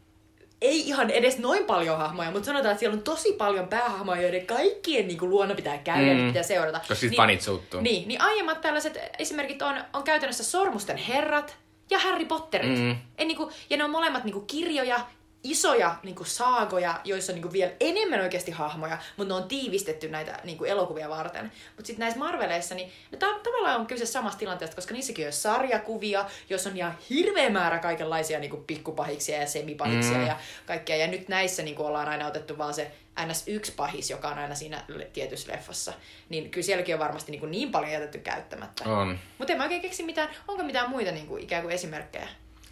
ei ihan edes noin paljon hahmoja, mutta sanotaan, että siellä on tosi paljon päähahmoja, joiden kaikkien niin kuin, luona pitää käydä, mm. pitää seurata. Koska siis fanit suuttuu. Niin, niin aiemmat tällaiset esimerkit on, on käytännössä Sormusten herrat ja Harry Potterit. Mm. En, niin kuin, ja ne on molemmat niin kuin, kirjoja, isoja niin kuin, saagoja, joissa on niin kuin, vielä enemmän oikeasti hahmoja, mutta ne on tiivistetty näitä niin kuin, elokuvia varten. Mutta sitten näissä Marveleissa, niin ne ta- tavallaan on kyse samasta tilanteesta, koska niissäkin on sarjakuvia, jos on ihan hirveä määrä kaikenlaisia niin kuin, pikkupahiksia ja semipahiksia mm. ja kaikkea. Ja nyt näissä niin kuin, ollaan aina otettu vaan se NS1 pahis, joka on aina siinä tietyssä leffassa. Niin kyllä sielläkin on varmasti niin, kuin, niin paljon jätetty käyttämättä. On. Mutta en mä oikein keksi mitään, onko mitään muita niin kuin, ikään kuin esimerkkejä?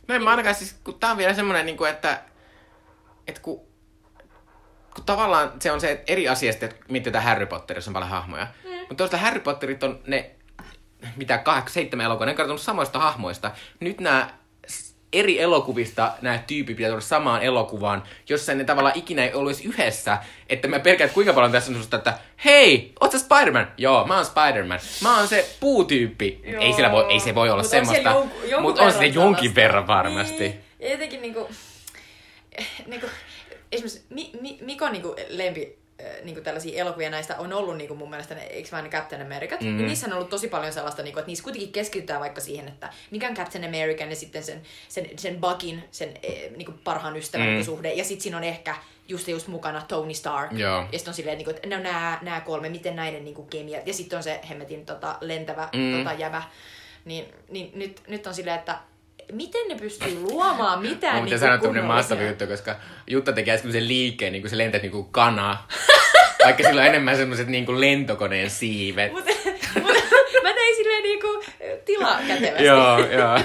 No en mä ainakaan siis, kun tää on vielä semmonen, niin kuin, että, että kun, kun tavallaan se on se että eri asia että miten Harry Potterissa on paljon hahmoja. Mm. Mutta tuosta Harry Potterit on ne, mitä kahdeksan, seitsemän elokuvaa, ne on samoista hahmoista. Nyt nämä eri elokuvista nämä tyypit pitää tuoda samaan elokuvaan, jossa ne tavallaan ikinä ei olisi yhdessä. Että mä pelkään, että kuinka paljon tässä on susta, että hei, oot sä Spider-Man? Joo, mä oon Spider-Man. Mä oon se puutyyppi. Joo. Ei, siellä voi, ei se voi olla Mut semmoista, mutta on se jonkin sellaista. verran varmasti. Niin. Ja jotenkin niinku, niinku esimerkiksi Mi, Mi, Mikon niinku lempi niinku tällaisia elokuvia näistä on ollut niinku mun mielestä ne, eikö vaan ne Captain Americat, mm. niin niissä on ollut tosi paljon sellaista, niinku, että niissä kuitenkin keskitytään vaikka siihen, että mikä on Captain American ja sitten sen, sen, sen Bugin, sen eh, niinku parhaan ystävän Mm. mm. suhde, ja sitten siinä on ehkä just just mukana Tony Stark. Joo. Ja sitten on silleen, niinku, että no nämä, nämä kolme, miten näiden niinku kemia, ja sitten on se hemmetin tota, lentävä Mm. tota, jävä. Niin, niin nyt, nyt on silleen, että miten ne pystyy luomaan mitään Mun niin pitää sanoa tämmönen maastava juttu, koska Jutta tekee äsken sen liikkeen, niin kuin se lentää niin kuin kana. Vaikka sillä on enemmän semmoiset niin kuin lentokoneen siivet. Mutta mut, mä tein silleen niinku tilaa kätevästi. joo, joo.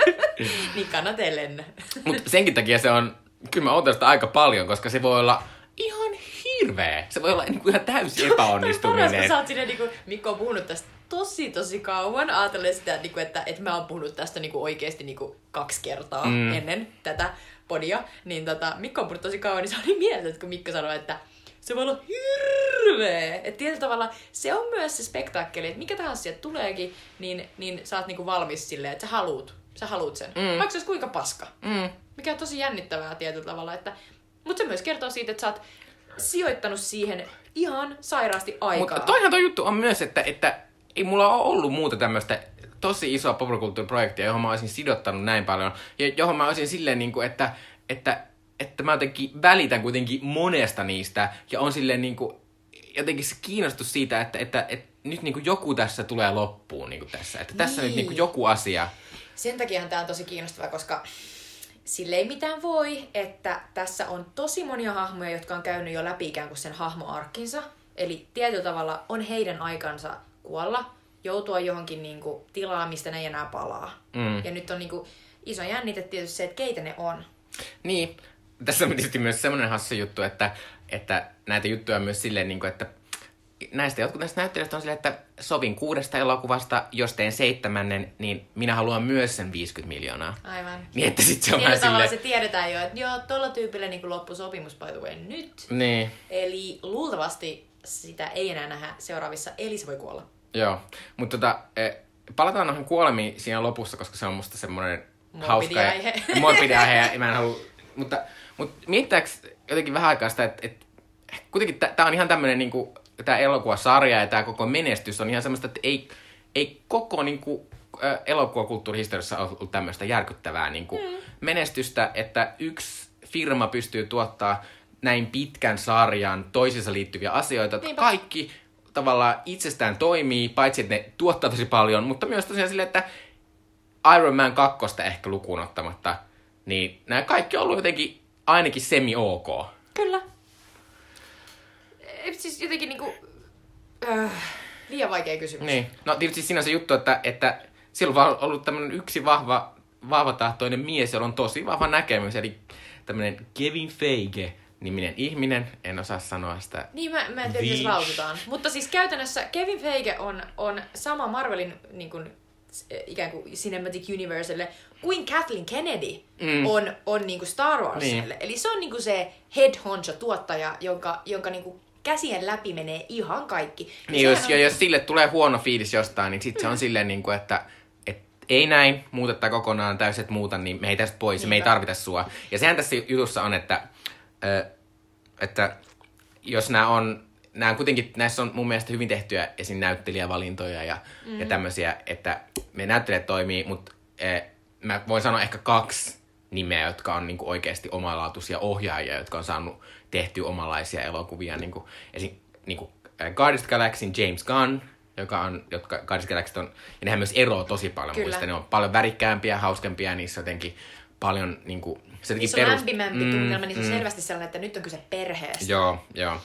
niin kannattaa lennä. Mutta senkin takia se on, kyllä mä otan sitä aika paljon, koska se voi olla ihan hirveä. Se voi olla niin kuin ihan täysi Toi on paras, kun epäonnistuminen. sä oot silleen, niinku, Mikko on puhunut tästä tosi tosi kauan. Ajattelen sitä, niinku, että, että mä oon puhunut tästä niinku, oikeasti niinku, kaksi kertaa Mm. ennen tätä podia. Niin tota, Mikko on puhunut tosi kauan, niin se oli mieltä, kun Mikko sanoi, että se voi olla hirveä. Että tietyllä tavalla se on myös se spektaakkeli, että mikä tahansa sieltä tuleekin, niin, niin sä oot niinku valmis silleen, että sä haluut, sä haluut sen. Mm. Vaikka se olisi kuinka paska. Mm. Mikä on tosi jännittävää tietyllä tavalla. Että, mutta se myös kertoo siitä, että sä oot sijoittanut siihen ihan sairaasti aikaa. Mutta toihan toi juttu on myös, että, että ei mulla ole ollut muuta tämmöistä tosi isoa populakulttuuriprojektia, johon mä olisin sidottanut näin paljon. Ja johon mä olisin silleen, niin kuin, että, että, että mä jotenkin välitän kuitenkin monesta niistä. Ja on silleen niin kuin, jotenkin se kiinnostus siitä, että, että, että nyt niin kuin joku tässä tulee loppuun niin kuin tässä. Että tässä Niin. nyt niin kuin joku asia. Sen takiahan tämä on tosi kiinnostavaa, koska sille ei mitään voi, että tässä on tosi monia hahmoja, jotka on käynyt jo läpi ikään kuin sen hahmoarkkinsa. Eli tietyllä tavalla on heidän aikansa kuolla, joutua johonkin niin kuin, tilaan, mistä ne ei enää palaa. Mm. Ja nyt on niin kuin, iso jännite tietysti se, että keitä ne on. Niin, tässä on tietysti myös semmoinen hassu juttu, että, että näitä juttuja on myös silleen, niin kuin, että näistä jotkut näistä näyttelijöistä on silleen, että sovin kuudesta elokuvasta, jos teen seitsemännen, niin minä haluan myös sen 50 miljoonaa. Aivan. Niin, että sit se on vähän silleen... se tiedetään jo, että joo, tuolla tyypillä niin loppu sopimus by the way nyt. Niin, Eli luultavasti sitä ei enää nähdä seuraavissa, eli se voi kuolla. Joo. Mutta tota, eh, palataan noihin kuolemiin siinä lopussa, koska se on musta semmoinen hauska ja- aihe. morbidi aihe, ja mä en halua... Mutta, mutta miettääks jotenkin vähän aikaa sitä, että, että kuitenkin tämä on ihan tämmöinen niinku, tämä elokuvasarja ja tämä koko menestys on ihan semmoista, että ei, ei koko niinku, elokuvakulttuurihistoriassa ole ollut tämmöistä järkyttävää niinku, mm. menestystä, että yksi firma pystyy tuottaa näin pitkän sarjan toisiinsa liittyviä asioita. Niinpä. Kaikki tavallaan itsestään toimii, paitsi että ne tuottaa tosi paljon, mutta myös tosiaan silleen, että Iron Man 2 ehkä lukuun ottamatta, niin nämä kaikki on ollut jotenkin ainakin semi-ok. Kyllä. Eh, Siis jotenkin niinku... Äh, liian vaikea kysymys. Niin. No tietysti siinä on se juttu, että, että siellä on ollut tämmöinen yksi vahva, vahvatahtoinen mies, jolla on tosi vahva näkemys, eli tämmöinen Kevin Feige, niminen ihminen, en osaa sanoa sitä. Niin, mä, mä en tiedä, miten se lausutaan. Mutta siis käytännössä Kevin Feige on, on sama Marvelin niin kuin, s- ikään kuin Cinematic Universelle kuin Kathleen Kennedy Mm. on, on niin kuin Star Warsille. Niin. Eli se on niin kuin se head honcho tuottaja, jonka, jonka niin kuin käsien läpi menee ihan kaikki. Ja Niin jos, on- jos sille tulee huono fiilis jostain, niin sitten se on silleen, niin kuin, että et, ei näin, muutetta kokonaan, täyset muuta, niin me ei tästä pois, ja me ei tarvita sua. Ja sehän tässä jutussa on, että, että jos nämä on, nämä kuitenkin, näissä on mun mielestä hyvin tehtyjä esim. näyttelijävalintoja ja, mm. ja tämmöisiä, että me näyttelijät toimii, mutta mä voin sanoa ehkä kaksi nimeä, jotka on niinku oikeasti omalaatuisia ohjaajia, jotka on saanut tehtyä omanlaisia elokuvia. Niinku, esim. Niinku, Guardians of Galaxyn James Gunn, joka on, jotka Guardians of Galaxy on, ja nehän myös eroaa tosi paljon Kyllä. muista. Ne on paljon värikkäämpiä, hauskempia, niissä jotenkin paljon niinku, se jotenkin Niissä on lämpimämpi mm, tunnelma, niin se on mm. selvästi sellainen, että nyt on kyse perheestä. Joo, joo.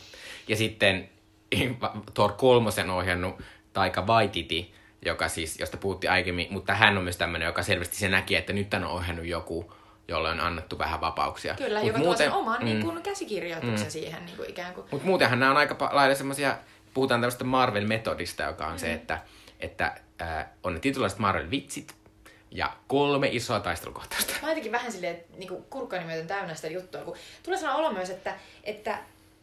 Ja sitten Thor kolmosen ohjannut Taika Waititi, joka siis, josta puhuttiin aiemmin, mutta hän on myös tämmöinen, joka selvästi se näki, että nyt hän on ohjannut joku, jolle on annettu vähän vapauksia. Kyllä, Mut joka tuo sen oman niin kuin, käsikirjoituksen mm. siihen niin kuin ikään kuin. Mutta muutenhan nämä on aika lailla semmoisia, puhutaan tämmöistä Marvel-metodista, joka on mm. se, että, että äh, on ne tietynlaiset Marvel-vitsit ja kolme isoa taistelukohtausta. Mä jotenkin vähän silleen, että niinku kurkkani myöten täynnä sitä juttua, kun tulee sellainen olo myös, että, että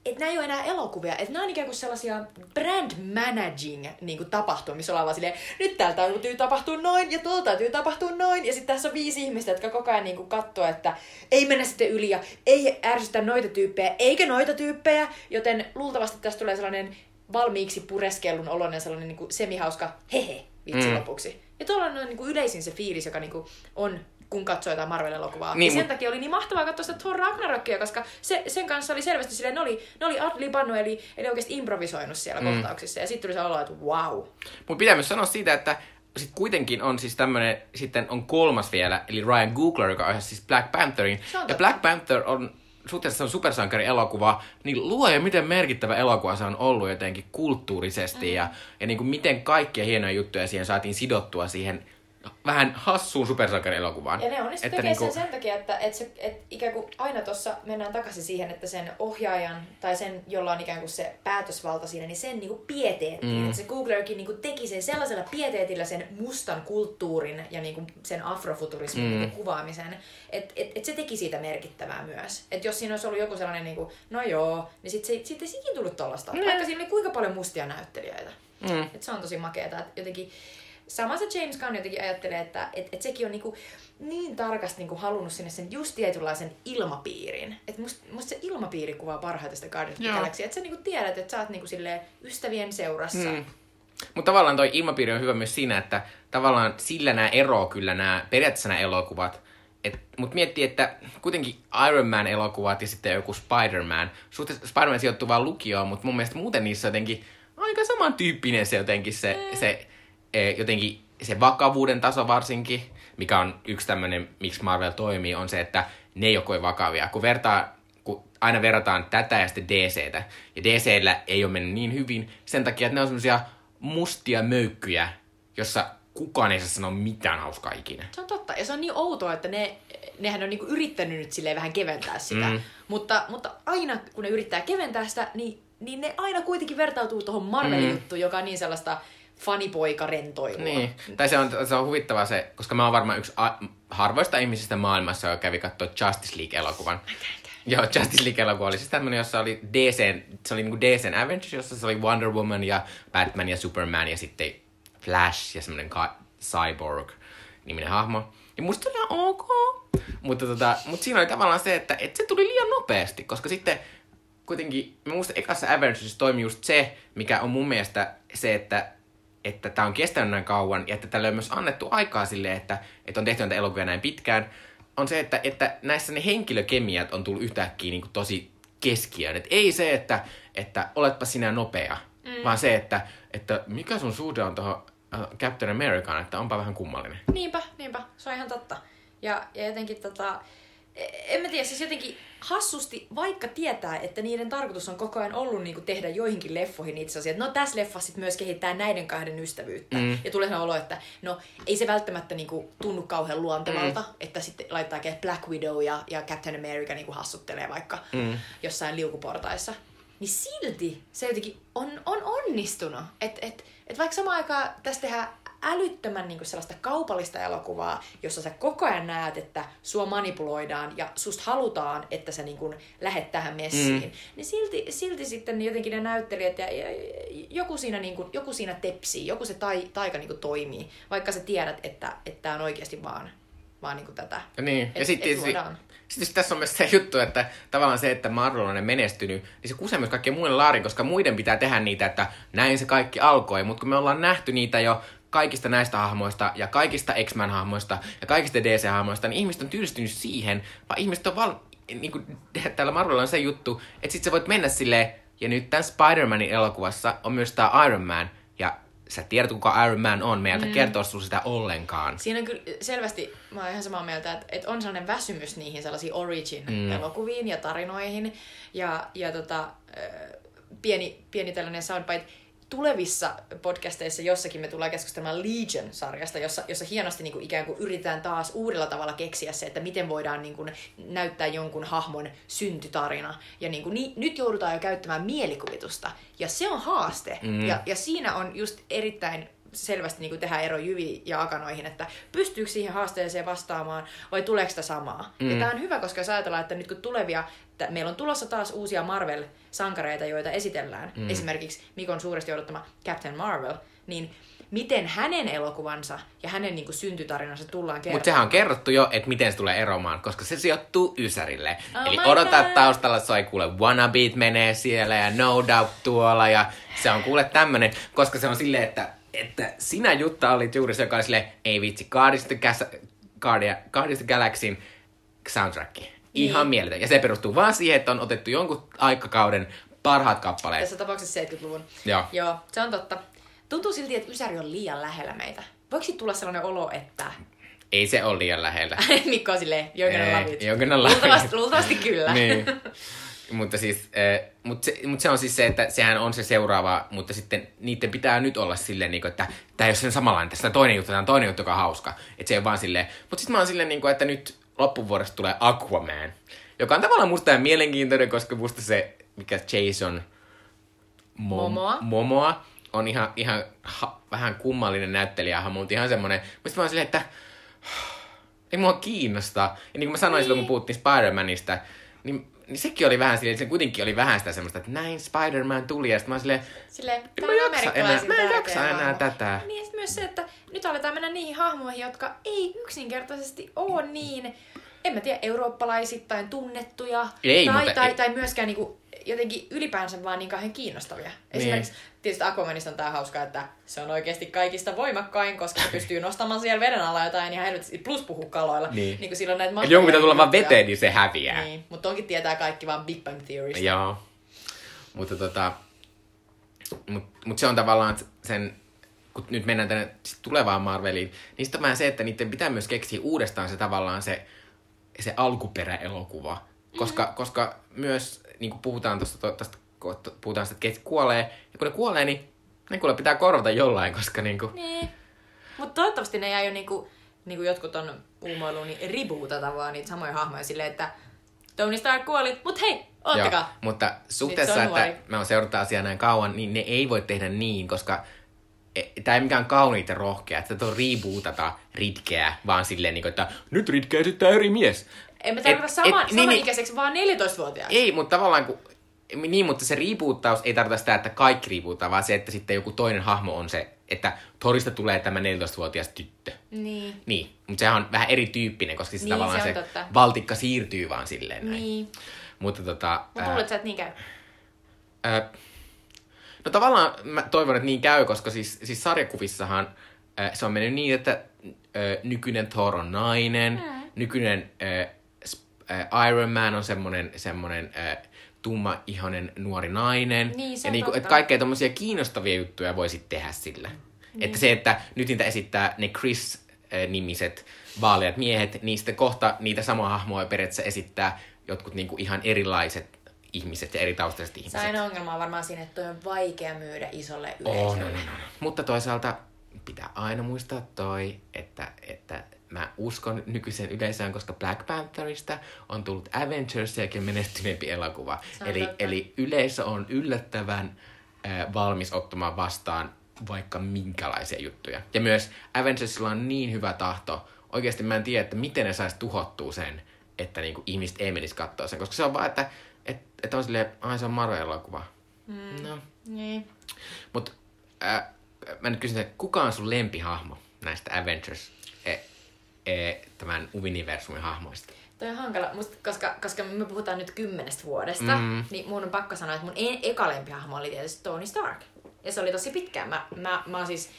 että nämä ei ole enää elokuvia, että nämä on ikään kuin sellaisia brand managing niin kuin tapahtumia, missä ollaan vaan silleen, nyt täällä täytyy tapahtua noin ja tuolta täytyy tapahtua noin. Ja sitten tässä on viisi ihmistä, jotka koko ajan niin kuin katsoo, että ei mennä sitten yli ja ei ärsytä noita tyyppejä, eikä noita tyyppejä. Joten luultavasti tästä tulee sellainen valmiiksi pureskellun oloinen sellainen niin kuin semihauska hehe vitsi mm. lopuksi. Ja tuolla on niin kuin yleisin se fiilis, joka niin kuin on kun katsoo jotain Marvel-elokuvaa. Niin, ja sen mut- takia oli niin mahtavaa katsoa sitä Thor Ragnarokia, koska se, sen kanssa oli selvästi silleen, ne oli, ne oli ad-libannut, eli, eli oikeasti improvisoinut siellä mm. kohtauksissa. Ja sitten tuli se olo, että wow. Mutta pitää myös sanoa siitä, että sit kuitenkin on siis tämmönen, sitten on kolmas vielä, eli Ryan Googler, joka ohjasi siis Black Pantherin. On Ja totta. Black Panther on suhteessa se on supersankari elokuva, niin luoja miten merkittävä elokuva se on ollut jotenkin kulttuurisesti mm. ja, ja niin kuin miten kaikkia hienoja juttuja siihen saatiin sidottua siihen vähän hassuun supersankari-elokuvaan. Ja ne on sitten Että tekee niinku- sen sen takia, että, että, se, että ikään kuin aina tuossa mennään takaisin siihen, että sen ohjaajan tai sen, jolla on ikään kuin se päätösvalta siinä, niin sen niin kuin pieteetti. Mm. Että se Googlerkin niin kuin teki sen sellaisella pieteetillä sen mustan kulttuurin ja niin kuin sen afrofuturismin mm. niin kuin kuvaamisen, että et, et se teki siitä merkittävää myös. Että jos siinä olisi ollut joku sellainen, niin kuin, no joo, niin sitten se, sit ei ikinä tullut tollasta. Mm. Vaikka siinä oli kuinka paljon mustia näyttelijöitä. Mm. Et se on tosi makeeta. Et jotenkin, sama se James Gunn jotenkin ajattelee, että et, et sekin on niinku niin tarkasti niinku halunnut sinne sen just tietynlaisen ilmapiirin. Et musta must se ilmapiiri kuvaa parhaiten sitä Guardians of the. Galaxy. Että sä niinku tiedät, että sä oot niinku ystävien seurassa. Mm. Mutta tavallaan toi ilmapiiri on hyvä myös siinä, että tavallaan sillä nämä eroaa kyllä nämä periaatteessa nämä elokuvat. Mutta miettii, että kuitenkin Iron Man-elokuvat ja sitten joku Spider-Man. Suhteessa Spider-Man sijoittuu vaan lukioon, mutta mun mielestä muuten niissä on jotenkin aika samantyyppinen se jotenkin se, Mm. se jotenkin se vakavuuden taso varsinkin, mikä on yksi tämmöinen, miksi Marvel toimii, on se, että ne ei ole kovin vakavia. Kun vertaa kun aina verrataan tätä ja sitten DCtä, ja DCllä ei ole mennyt niin hyvin sen takia, että ne on semmoisia mustia möykkyjä, jossa kukaan ei saa sanoa mitään hauskaa ikinä. Se on totta. Ja se on niin outoa, että ne, nehän on niinku yrittänyt nyt silleen vähän keventää sitä. Mm. Mutta, mutta aina kun ne yrittää keventää sitä, niin, niin ne aina kuitenkin vertautuu tuohon Marvelin Mm. joka on niin sellaista fanipoika-rentoilua. Niin, tai se on, se on huvittavaa se, koska mä oon varmaan yksi a- harvoista ihmisistä maailmassa, joka kävi katsoa Justice League-elokuvan. Joo, Justice League-elokuva oli siis tämmönen, jossa oli DC, se oli niinku DCn Avengers, jossa se oli Wonder Woman ja Batman ja Superman ja sitten Flash ja semmonen ka- Cyborg niminen hahmo. Ja musta se oli ihan ok. Mutta, tota, mutta siinä oli tavallaan se, että, että se tuli liian nopeasti, koska sitten kuitenkin, mä muistan ekassa Avengersissa toimi just se, mikä on mun mielestä se, että että tämä on kestänyt näin kauan ja että tälle on myös annettu aikaa sille, että, että on tehty näitä elokuvia näin pitkään, on se, että, että näissä ne henkilökemiat on tullut yhtäkkiä niin kuin tosi keskiöön. Et ei se, että, että oletpa sinä nopea, mm. vaan se, että, että mikä sun suhde on tuohon uh, Captain Americaan, että onpa vähän kummallinen. Niinpä, niinpä. Se on ihan totta. Ja, ja jotenkin tota, en mä tiedä, siis jotenkin hassusti, vaikka tietää, että niiden tarkoitus on koko ajan ollut niin kuin tehdä joihinkin leffoihin itse asiassa, että no tässä leffassa sit myös kehittää näiden kahden ystävyyttä. Mm. Ja tulee olo, että no ei se välttämättä niin kuin, tunnu kauhean luontevalta, mm. että sitten laittaa Black Widow ja, ja Captain America niin kuin hassuttelee vaikka mm. jossain liukuportaissa. Niin silti se jotenkin on, on onnistunut. Että et, et vaikka samaan aikaan tässä tehdään älyttömän niin kuin sellaista kaupallista elokuvaa, jossa sä koko ajan näet, että sua manipuloidaan ja susta halutaan, että sä niin kuin lähet tähän messiin. Mm. Niin silti, silti sitten jotenkin ne näyttelijät ja, ja joku, siinä niin kuin, joku siinä tepsii, joku se tai, taika niin kuin toimii, vaikka sä tiedät, että tämä on oikeasti vaan, vaan niin kuin tätä. Ja, niin. et, ja sitten et sitten tässä on myös se juttu, että tavallaan se, että Marvel on menestynyt, niin se kusee myös kaikkien muille laarin, koska muiden pitää tehdä niitä, että näin se kaikki alkoi. Mutta kun me ollaan nähty niitä jo kaikista näistä hahmoista ja kaikista X-Men-hahmoista ja kaikista DC-hahmoista, niin ihmiset on tyydystynyt siihen, vaan ihmiset on val... Niin kuin, täällä Marvelilla on se juttu, että sit sä voit mennä silleen, ja nyt tämän Spider-Manin elokuvassa on myös tämä Iron Man, ja sä tiedät, kuka Iron Man on, meiltä mm. kertoa sun sitä ollenkaan. Siinä on kyllä selvästi, mä oon ihan samaa mieltä, että, että on sellainen väsymys niihin sellaisiin origin-elokuviin mm. ja tarinoihin, ja, ja tota, pieni, pieni tällainen soundbite, tulevissa podcasteissa jossakin me tullaan keskustelemaan Legion-sarjasta, jossa, jossa hienosti niin kuin ikään kuin yritetään taas uudella tavalla keksiä se, että miten voidaan niin kuin näyttää jonkun hahmon syntytarina. Ja niin kuin, niin, nyt joudutaan jo käyttämään mielikuvitusta. Ja se on haaste. Mm. Ja, ja siinä on just erittäin selvästi niin kuin tehdä ero Jyvi ja Akanoihin, että pystyykö siihen haasteeseen vastaamaan vai tuleeko sitä samaa. Mm. Ja tämä on hyvä, koska jos ajatellaan, että nyt kun tulevia, että meillä on tulossa taas uusia Marvel-sankareita, joita esitellään, mm. esimerkiksi Mikon suuresti odottama Captain Marvel, niin miten hänen elokuvansa ja hänen niin kuin, syntytarinansa tullaan kertomaan. Mutta sehän on kerrottu jo, että miten se tulee eromaan, koska se sijoittuu Ysärille. Oh Eli odota God. taustalla, soi kuule Wannabeat menee siellä ja No Doubt tuolla ja se on kuule tämmönen, koska se on silleen, että että sinä Jutta olit juuri se, joka oli silleen, ei vitsi, Guardians of the Galaxyn soundtrack. Ihan niin. mieletön. Ja se perustuu vaan siihen, että on otettu jonkun aikakauden parhaat kappaleet. Tässä tapauksessa 70-luvun. Joo. Joo, se on totta. Tuntuu silti, että Ysäri on liian lähellä meitä. Voiko tulla sellainen olo, että... Ei se ole liian lähellä. Mikko on silleen, you're gonna love it. You're gonna love luultavasti, luultavasti kyllä. niin. Mutta siis, äh, mut se, mut se on siis se, että sehän on se seuraava, mutta sitten niiden pitää nyt olla silleen, niin kuin, että tämä ei ole sen samanlainen, tässä toinen juttu, tämä on toinen juttu, joka on hauska. Että se ei vaan silleen, mutta sitten mä oon silleen, niin kuin, että nyt loppuvuodesta tulee Aquaman, joka on tavallaan musta ihan mielenkiintoinen, koska musta se, mikä Jason Mom- Momoa. Momoa on ihan, ihan ha, vähän kummallinen näyttelijä, mutta ihan semmoinen, mistä mä oon silleen, että ei mua kiinnosta. Ja niin kuin mä sanoin niin. silloin, kun puhuttiin Spider-Manista, niin niin sekin oli vähän silleen, se kuitenkin oli vähän sitä semmoista, että näin Spider-Man tuli, ja sitten mä silleen, silleen mä, jaksa enää, mä en jaksa enää tätä. Niin, ja myös se, että nyt aletaan mennä niihin hahmoihin, jotka ei yksinkertaisesti ole niin, en mä tiedä, eurooppalaisittain tunnettuja, ei, tai, mutta tai, ei. tai myöskään niinku jotenkin ylipäänsä vaan niin kauhean kiinnostavia. Niin. Esimerkiksi tietysti Aquamanista on tää hauska, että se on oikeasti kaikista voimakkain, koska se pystyy nostamaan siellä veden alla jotain ihan helvetisti, plus puhuu kaloilla. Niin. niin kuin silloin näitä Eli jonkun pitää tulla vaan veteen, niin se häviää. Niin, mutta onkin tietää kaikki vaan Big Bang Theorysta. Joo. Mutta tota, mut, mut se on tavallaan sen, kun nyt mennään tänne tulevaan Marveliin, niin sitten on se, että niiden pitää myös keksiä uudestaan se tavallaan se, se alkuperäelokuva. Koska, mm. koska myös niin kuin puhutaan tuosta, tästä, puhutaan sitä, että kuolee, ja kun ne kuolee, niin ne kuule pitää korvata jollain, koska niin kuin... Niin. Mutta toivottavasti ne ei ole niin kuin, niin kuin jotkut on uumoilu, niin rebootata vaan niitä samoja hahmoja silleen, että Tony Stark kuoli, mutta hei, ottakaa. Joo, mutta suhteessa, että me on seurata asiaa näin kauan, niin ne ei voi tehdä niin, koska e, tämä ei mikään kauniita rohkea, että tuo rebootata Ridkeä, vaan silleen, niin että nyt Ridkeä esittää eri mies. En mä tarkoita saman, niin, samanikäiseksi, niin, vaan 14-vuotiaaksi. Ei, mutta tavallaan kun niin, mutta se riipuuttaus ei tarkoita sitä, että kaikki riipuuttaa, vaan se, että sitten joku toinen hahmo on se, että Torista tulee tämä 14-vuotias tyttö. Niin. Niin, mutta sehän on vähän erityyppinen, koska siis niin, tavallaan se, se valtikka siirtyy vaan silleen näin. Niin. Mutta tota... Mutta luulet sä, että niin käy? Ää, no tavallaan mä toivon, että niin käy, koska siis, siis sarjakuvissahan ää, se on mennyt niin, että ää, nykyinen Thor on nainen, mm. nykyinen ää, ää, Iron Man on semmonen, semmonen ää, tumma ihonen nuori nainen. Niin, ja niinku, että kaikkea tommosia kiinnostavia juttuja voisit tehdä sillä. Niin. Että se, että nyt niitä esittää ne Chris nimiset vaaleat miehet, niin sitten kohta niitä samoja hahmoja periaatteessa esittää jotkut niinku ihan erilaiset ihmiset ja eri taustaiset Se ihmiset. aina ongelma on varmaan siinä, että toi on vaikea myydä isolle On, yleisölle. on, on. Mutta toisaalta pitää aina muistaa toi, että, että mä uskon nykyiseen yleisöön, koska Black Pantherista on tullut Avengersiakin menestyneempi elokuva. Eli, totta. eli yleisö on yllättävän äh, valmis ottamaan vastaan vaikka minkälaisia juttuja. Ja myös Avengersilla on niin hyvä tahto. Oikeasti mä en tiedä, että miten ne saisi tuhottua sen, että niinku ihmiset ei menisi katsoa sen. Koska se on vaan, että, että, että on silleen, ai se on Marvel-elokuva. Mm. No, Niin. mutta äh, mä nyt kysyn, että kuka on sun lempihahmo näistä Avengers tämän universumin hahmoista? Toi on hankala, musta, koska, koska me puhutaan nyt kymmenestä vuodesta, mm. niin mun on pakko sanoa, että mun e- eka lempihahmo oli tietysti Tony Stark. Ja se oli tosi pitkään. Mä, mä, mä oon siis,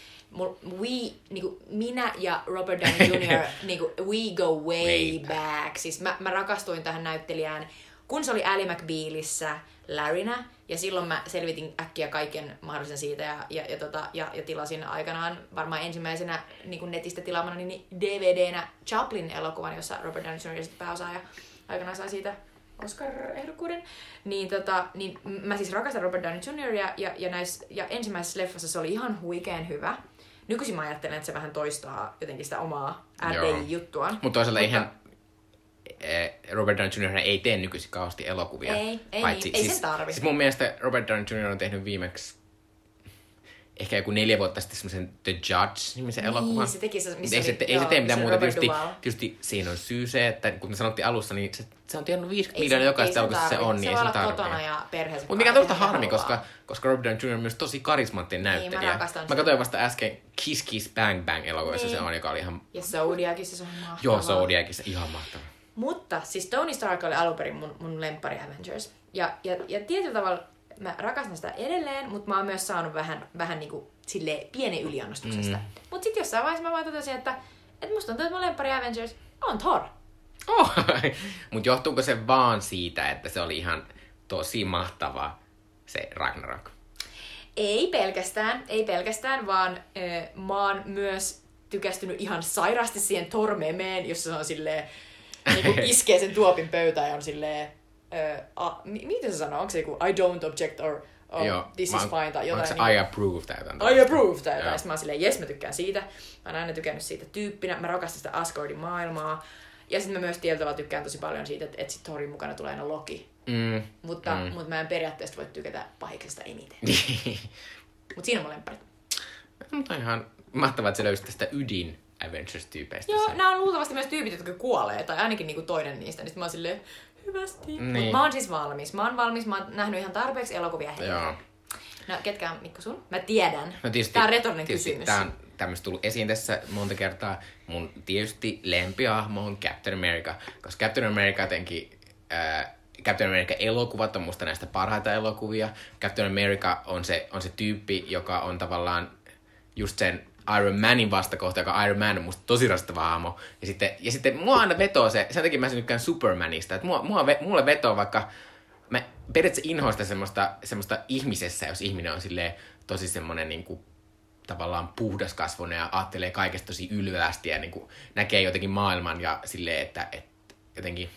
we, niinku, minä ja Robert Downey Jr., niinku, we go way, Way back. back. Siis mä, mä rakastuin tähän näyttelijään, kun se oli Ally McBealissä Larrynä, ja silloin mä selvitin äkkiä kaiken mahdollisen siitä, ja, ja, ja, tota, ja, ja tilasin aikanaan varmaan ensimmäisenä niin kuin netistä tilaamana niin DVDnä Chaplin-elokuvan, jossa Robert Downey Jr. pääosaaja aikanaan sai siitä Oscar-ehdokkuuden. Niin, tota, niin mä siis rakastan Robert Downey Jr. Ja, ja, ja, näis, ja ensimmäisessä leffassa se oli ihan huikean hyvä. Nykyisin mä ajattelen, että se vähän toistaa jotenkin sitä omaa. RDI-juttuaan. Mutta toisaalta eihän eh, Robert Downey Jr. ei tee nykyisin kauheasti elokuvia. Ei, ei niin, ei siis, sen tarvi. Siis mun mielestä Robert Downey Jr. on tehnyt viimeksi ehkä joku neljä vuotta sitten semmoisen The Judge-nimisen Niin, elokuvan. se teki se, missä ei, oli- se, te- ei joo, se tee mitään muuta. Tietysti, tietysti siinä on syy se, että kun me sanottiin alussa, niin se, se on tiennyt 50 Ei miljoonaa se- jokaista elokuvassa se on, niin se ei olla tarvitse. kotona ja perheessä. Mutta mikä on tehdä harmi, koska, koska Robert Downey Jr. on myös tosi karismaattinen Niin, mä näyttelijä. rakastan mä sitä. katsoin vasta äsken Kiss Kiss Bang Bang elokuvassa Niin. se on, joka oli ihan... Ja Zodiacissa se on mahtavaa. Joo, Zodiacissa ihan mahtava. Mutta siis Tony Stark oli alun perin mun, mun lemppari Avengers. Ja, ja, ja tietyllä tavalla mä rakastan sitä edelleen, mutta mä oon myös saanut vähän, vähän niinku sille pienen yliannostuksesta. Mm. Mutta sitten jossain vaiheessa mä vaan totesin, että, että musta tuntuu, että mun lemppari Avengers on Thor. Oh. Mutta johtuuko se vaan siitä, että se oli ihan tosi mahtava se Ragnarok? Ei pelkästään, ei pelkästään, vaan äh, mä oon myös tykästynyt ihan sairaasti siihen Thor-memeen, jossa se on silleen, niinku iskee sen tuopin pöytään ja on silleen, äh, a, mi- miten se sanoo, onko se joku I don't object or, or Joo, this is fine tai jotain. Onko se I approve tai jotain? I approve tai jotain. Sitten mä oon silleen, jes mä tykkään siitä. Mä oon aina tykännyt siitä tyyppinä. Mä rakastan sitä Asgardin maailmaa. Ja sitten mä myös tietyllä tykkään tosi paljon siitä, että, että sit Thorin mukana tulee aina Loki. Mm. Mutta, mm. mutta mä en periaatteessa voi tykätä pahiksesta eniten. Niin. Mutta siinä on mun lempparit. Mutta on ihan mahtavaa, että se löysi tästä ydin Avengers-tyypeistä. Joo, sen. nämä on luultavasti myös tyypit, jotka kuolee, tai ainakin niinku toinen niistä. Niin mä oon silleen, hyvästi. Niin. Mutta mä oon siis valmis. Mä oon valmis, mä oon nähnyt ihan tarpeeksi elokuvia heitä. Joo. No, ketkä on Mikko sun? Mä tiedän. No tietysti, Tää on retorinen tietysti kysymys. Tää on tämmöistä tullut esiin tässä monta kertaa. Mun tietysti lempiahmo on Captain America, koska Captain America jotenkin... Ää, Captain America-elokuvat on musta näistä parhaita elokuvia. Captain America on se, on se tyyppi, joka on tavallaan just sen Iron Manin vastakohta, joka Iron Man on musta tosi rastava hahmo. Ja sitten, ja sitten mua aina vetoo se, sen takia mä tykkään Supermanista, että mua, mua, mulle vetoo vaikka, mä periaatteessa inhoista semmoista, semmoista ihmisessä, jos ihminen on silleen tosi semmoinen niinku, tavallaan puhdaskasvoinen ja ajattelee kaikesta tosi ylvästi ja niinku, näkee jotenkin maailman ja silleen, että, että jotenkin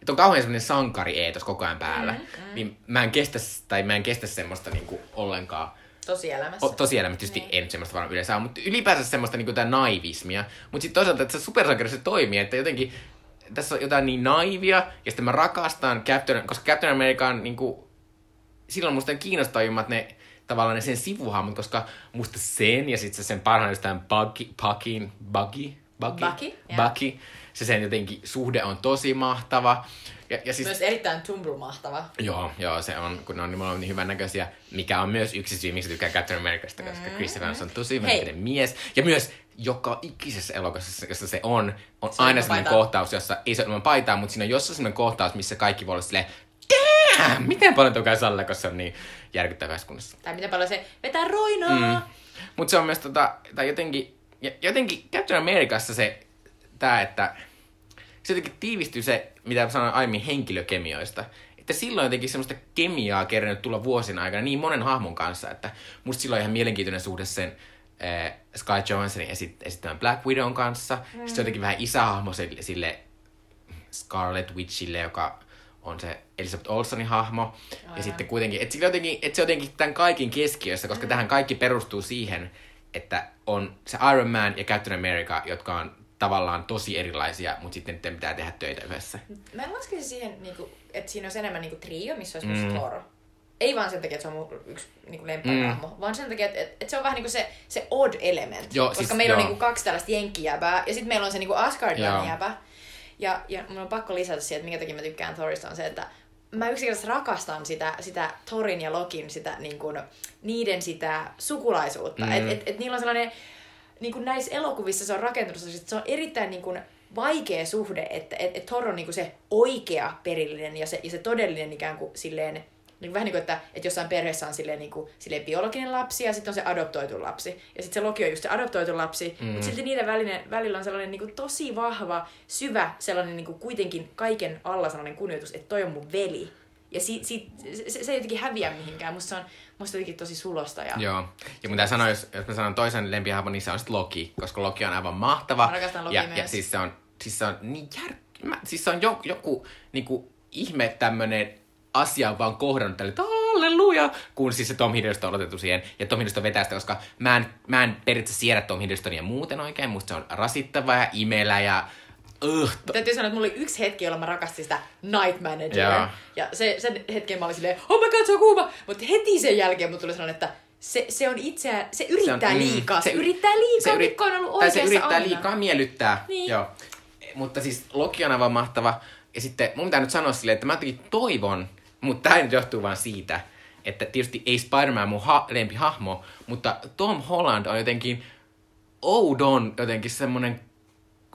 että on kauhean semmoinen sankari eetos koko ajan päällä, mm, mm. niin mä en kestä, tai mä en kestä semmoista niinku ollenkaan Tosielämässä. O, tosielämässä tietysti niin. en semmoista varmaan yleensä ole, mutta ylipäänsä semmoista niinku tää naivismia. Mutta sitten toisaalta, että se supersankarissa toimii, että jotenkin tässä on jotain niin naivia, ja sitten mä rakastan Captain, koska Captain America on niinku, silloin musta kiinnostavimmat ne tavallaan ne sen sivuhahmot, koska musta sen ja sitten se sen parhaan jostain Bucky, Bucky, Bucky, Bucky, joo. Bucky, se sen jotenkin suhde on tosi mahtava. Ja, ja siis, Myös erittäin tumble-mahtava. Joo, joo, se on, kun ne on nimenomaan niin hyvän näköisiä, mikä on myös yksi syy, miksi tykkää Captain Americasta, koska Chris Evans on tosi hyvä Hei. näköinen mies. Ja myös joka ikisessä elokuvassa, jossa se on, on Se aina sellainen kohtaus, jossa ei se ole ilman paitaa, mutta siinä on jossain sellainen kohtaus, missä kaikki voi olla silleen, damn, miten paljon tuo käy Salle, koska se on niin järkyttävässä kunnossa. Tai miten paljon se vetää roinaa. Mm. Mutta se on myös tota, tai jotenkin, ja- jotenkin Captain Americassa se, tää, että se jotenkin tiivistyy se, mitä sanoin aiemmin henkilökemioista. Että silloin jotenkin semmoista kemiaa kerännyt tulla vuosien aikana niin monen hahmon kanssa, että musta silloin on ihan mielenkiintoinen suhde sen äh, Sky Johanssonin esit- esittämän Black Widown kanssa. Mm. Sitten se on jotenkin vähän isähahmo sille, sille Scarlet Witchille, joka on se Elizabeth Olsenin hahmo. Aivan. Ja sitten kuitenkin, että, jotenkin, että se jotenkin tämän kaikin keskiössä, koska mm. tähän kaikki perustuu siihen, että on se Iron Man ja Captain America, jotka on tavallaan tosi erilaisia, mutta sitten niiden pitää tehdä töitä yhdessä. Mä en laskisi siihen, niinku, että siinä olisi enemmän niinku trio, missä olisi mm. Thor. Ei vaan sen takia, että se on mun yksi niinku lempparihahmo, mm. vaan sen takia, että, että se on vähän niinku se, se odd element. Joo, koska siis, meillä joo. on niinku kaksi tällaista jenkkijäbää, ja sitten meillä on se niinku Asgardian jäbä. Ja, ja mun on pakko lisätä siihen, että minkä takia mä tykkään Thorista on se, että mä yksinkertaisesti rakastan sitä, sitä Thorin ja Lokin, sitä, niin kuin, niiden sitä sukulaisuutta. Mm. Että et, et niillä on sellainen, niin kuin näissä elokuvissa se on rakentunut, se on erittäin niin kuin, vaikea suhde, että et, et Thor on niin kuin se oikea perillinen ja se, ja se todellinen ikään kuin silleen, niin vähän niin kuin, että, että jossain perheessä on silleen, niin kuin, silleen biologinen lapsi ja sitten on se adoptoitu lapsi. Ja sitten se Loki on just se adoptoitu lapsi, mm. mutta silti niiden välinen, välillä on sellainen niin kuin, tosi vahva, syvä, sellainen niin kuin, kuitenkin kaiken alla sellainen kunnioitus, että toi on mun veli. Ja si, si, se, se ei jotenkin häviä mihinkään. Musta se on musta jotenkin tosi sulosta. Ja... Joo. Ja mitä sanoin, jos, jos mä sanon toisen lempihahmon, niin se on sitten Loki. Koska Loki on aivan mahtava. Mä rakastan Loki ja, myös. ja siis se on, siis se on niin jär... Mä, siis se on joku, joku niinku, ihme tämmönen asia on vaan kohdannut tälle, että halleluja, kun siis se Tom Hiddleston on otettu siihen, ja Tom Hiddleston vetää sitä, koska mä en, mä en periaatteessa siedä Tom Hiddlestonia muuten oikein, musta se on rasittava ja imelä ja Uh, to... Täytyy sanoa, että mulla oli yksi hetki, jolloin mä rakastin sitä Night Manager. Yeah. Ja se, sen hetken mä olin silleen, oh my god, se on kuuma. Mutta heti sen jälkeen mulla tuli sellainen, että se, se on itseään, se yrittää se on, liikaa. Se, se yrittää liikaa, se, yrit, on ollut tai se yrittää aina. liikaa miellyttää. Niin. Joo. Mutta siis Loki on aivan mahtava. Ja sitten mun pitää nyt sanoa silleen, että mä jotenkin toivon, mutta tämä nyt johtuu vaan siitä, että tietysti ei Spider-Man mun ha- lempihahmo, mutta Tom Holland on jotenkin oudon jotenkin semmonen,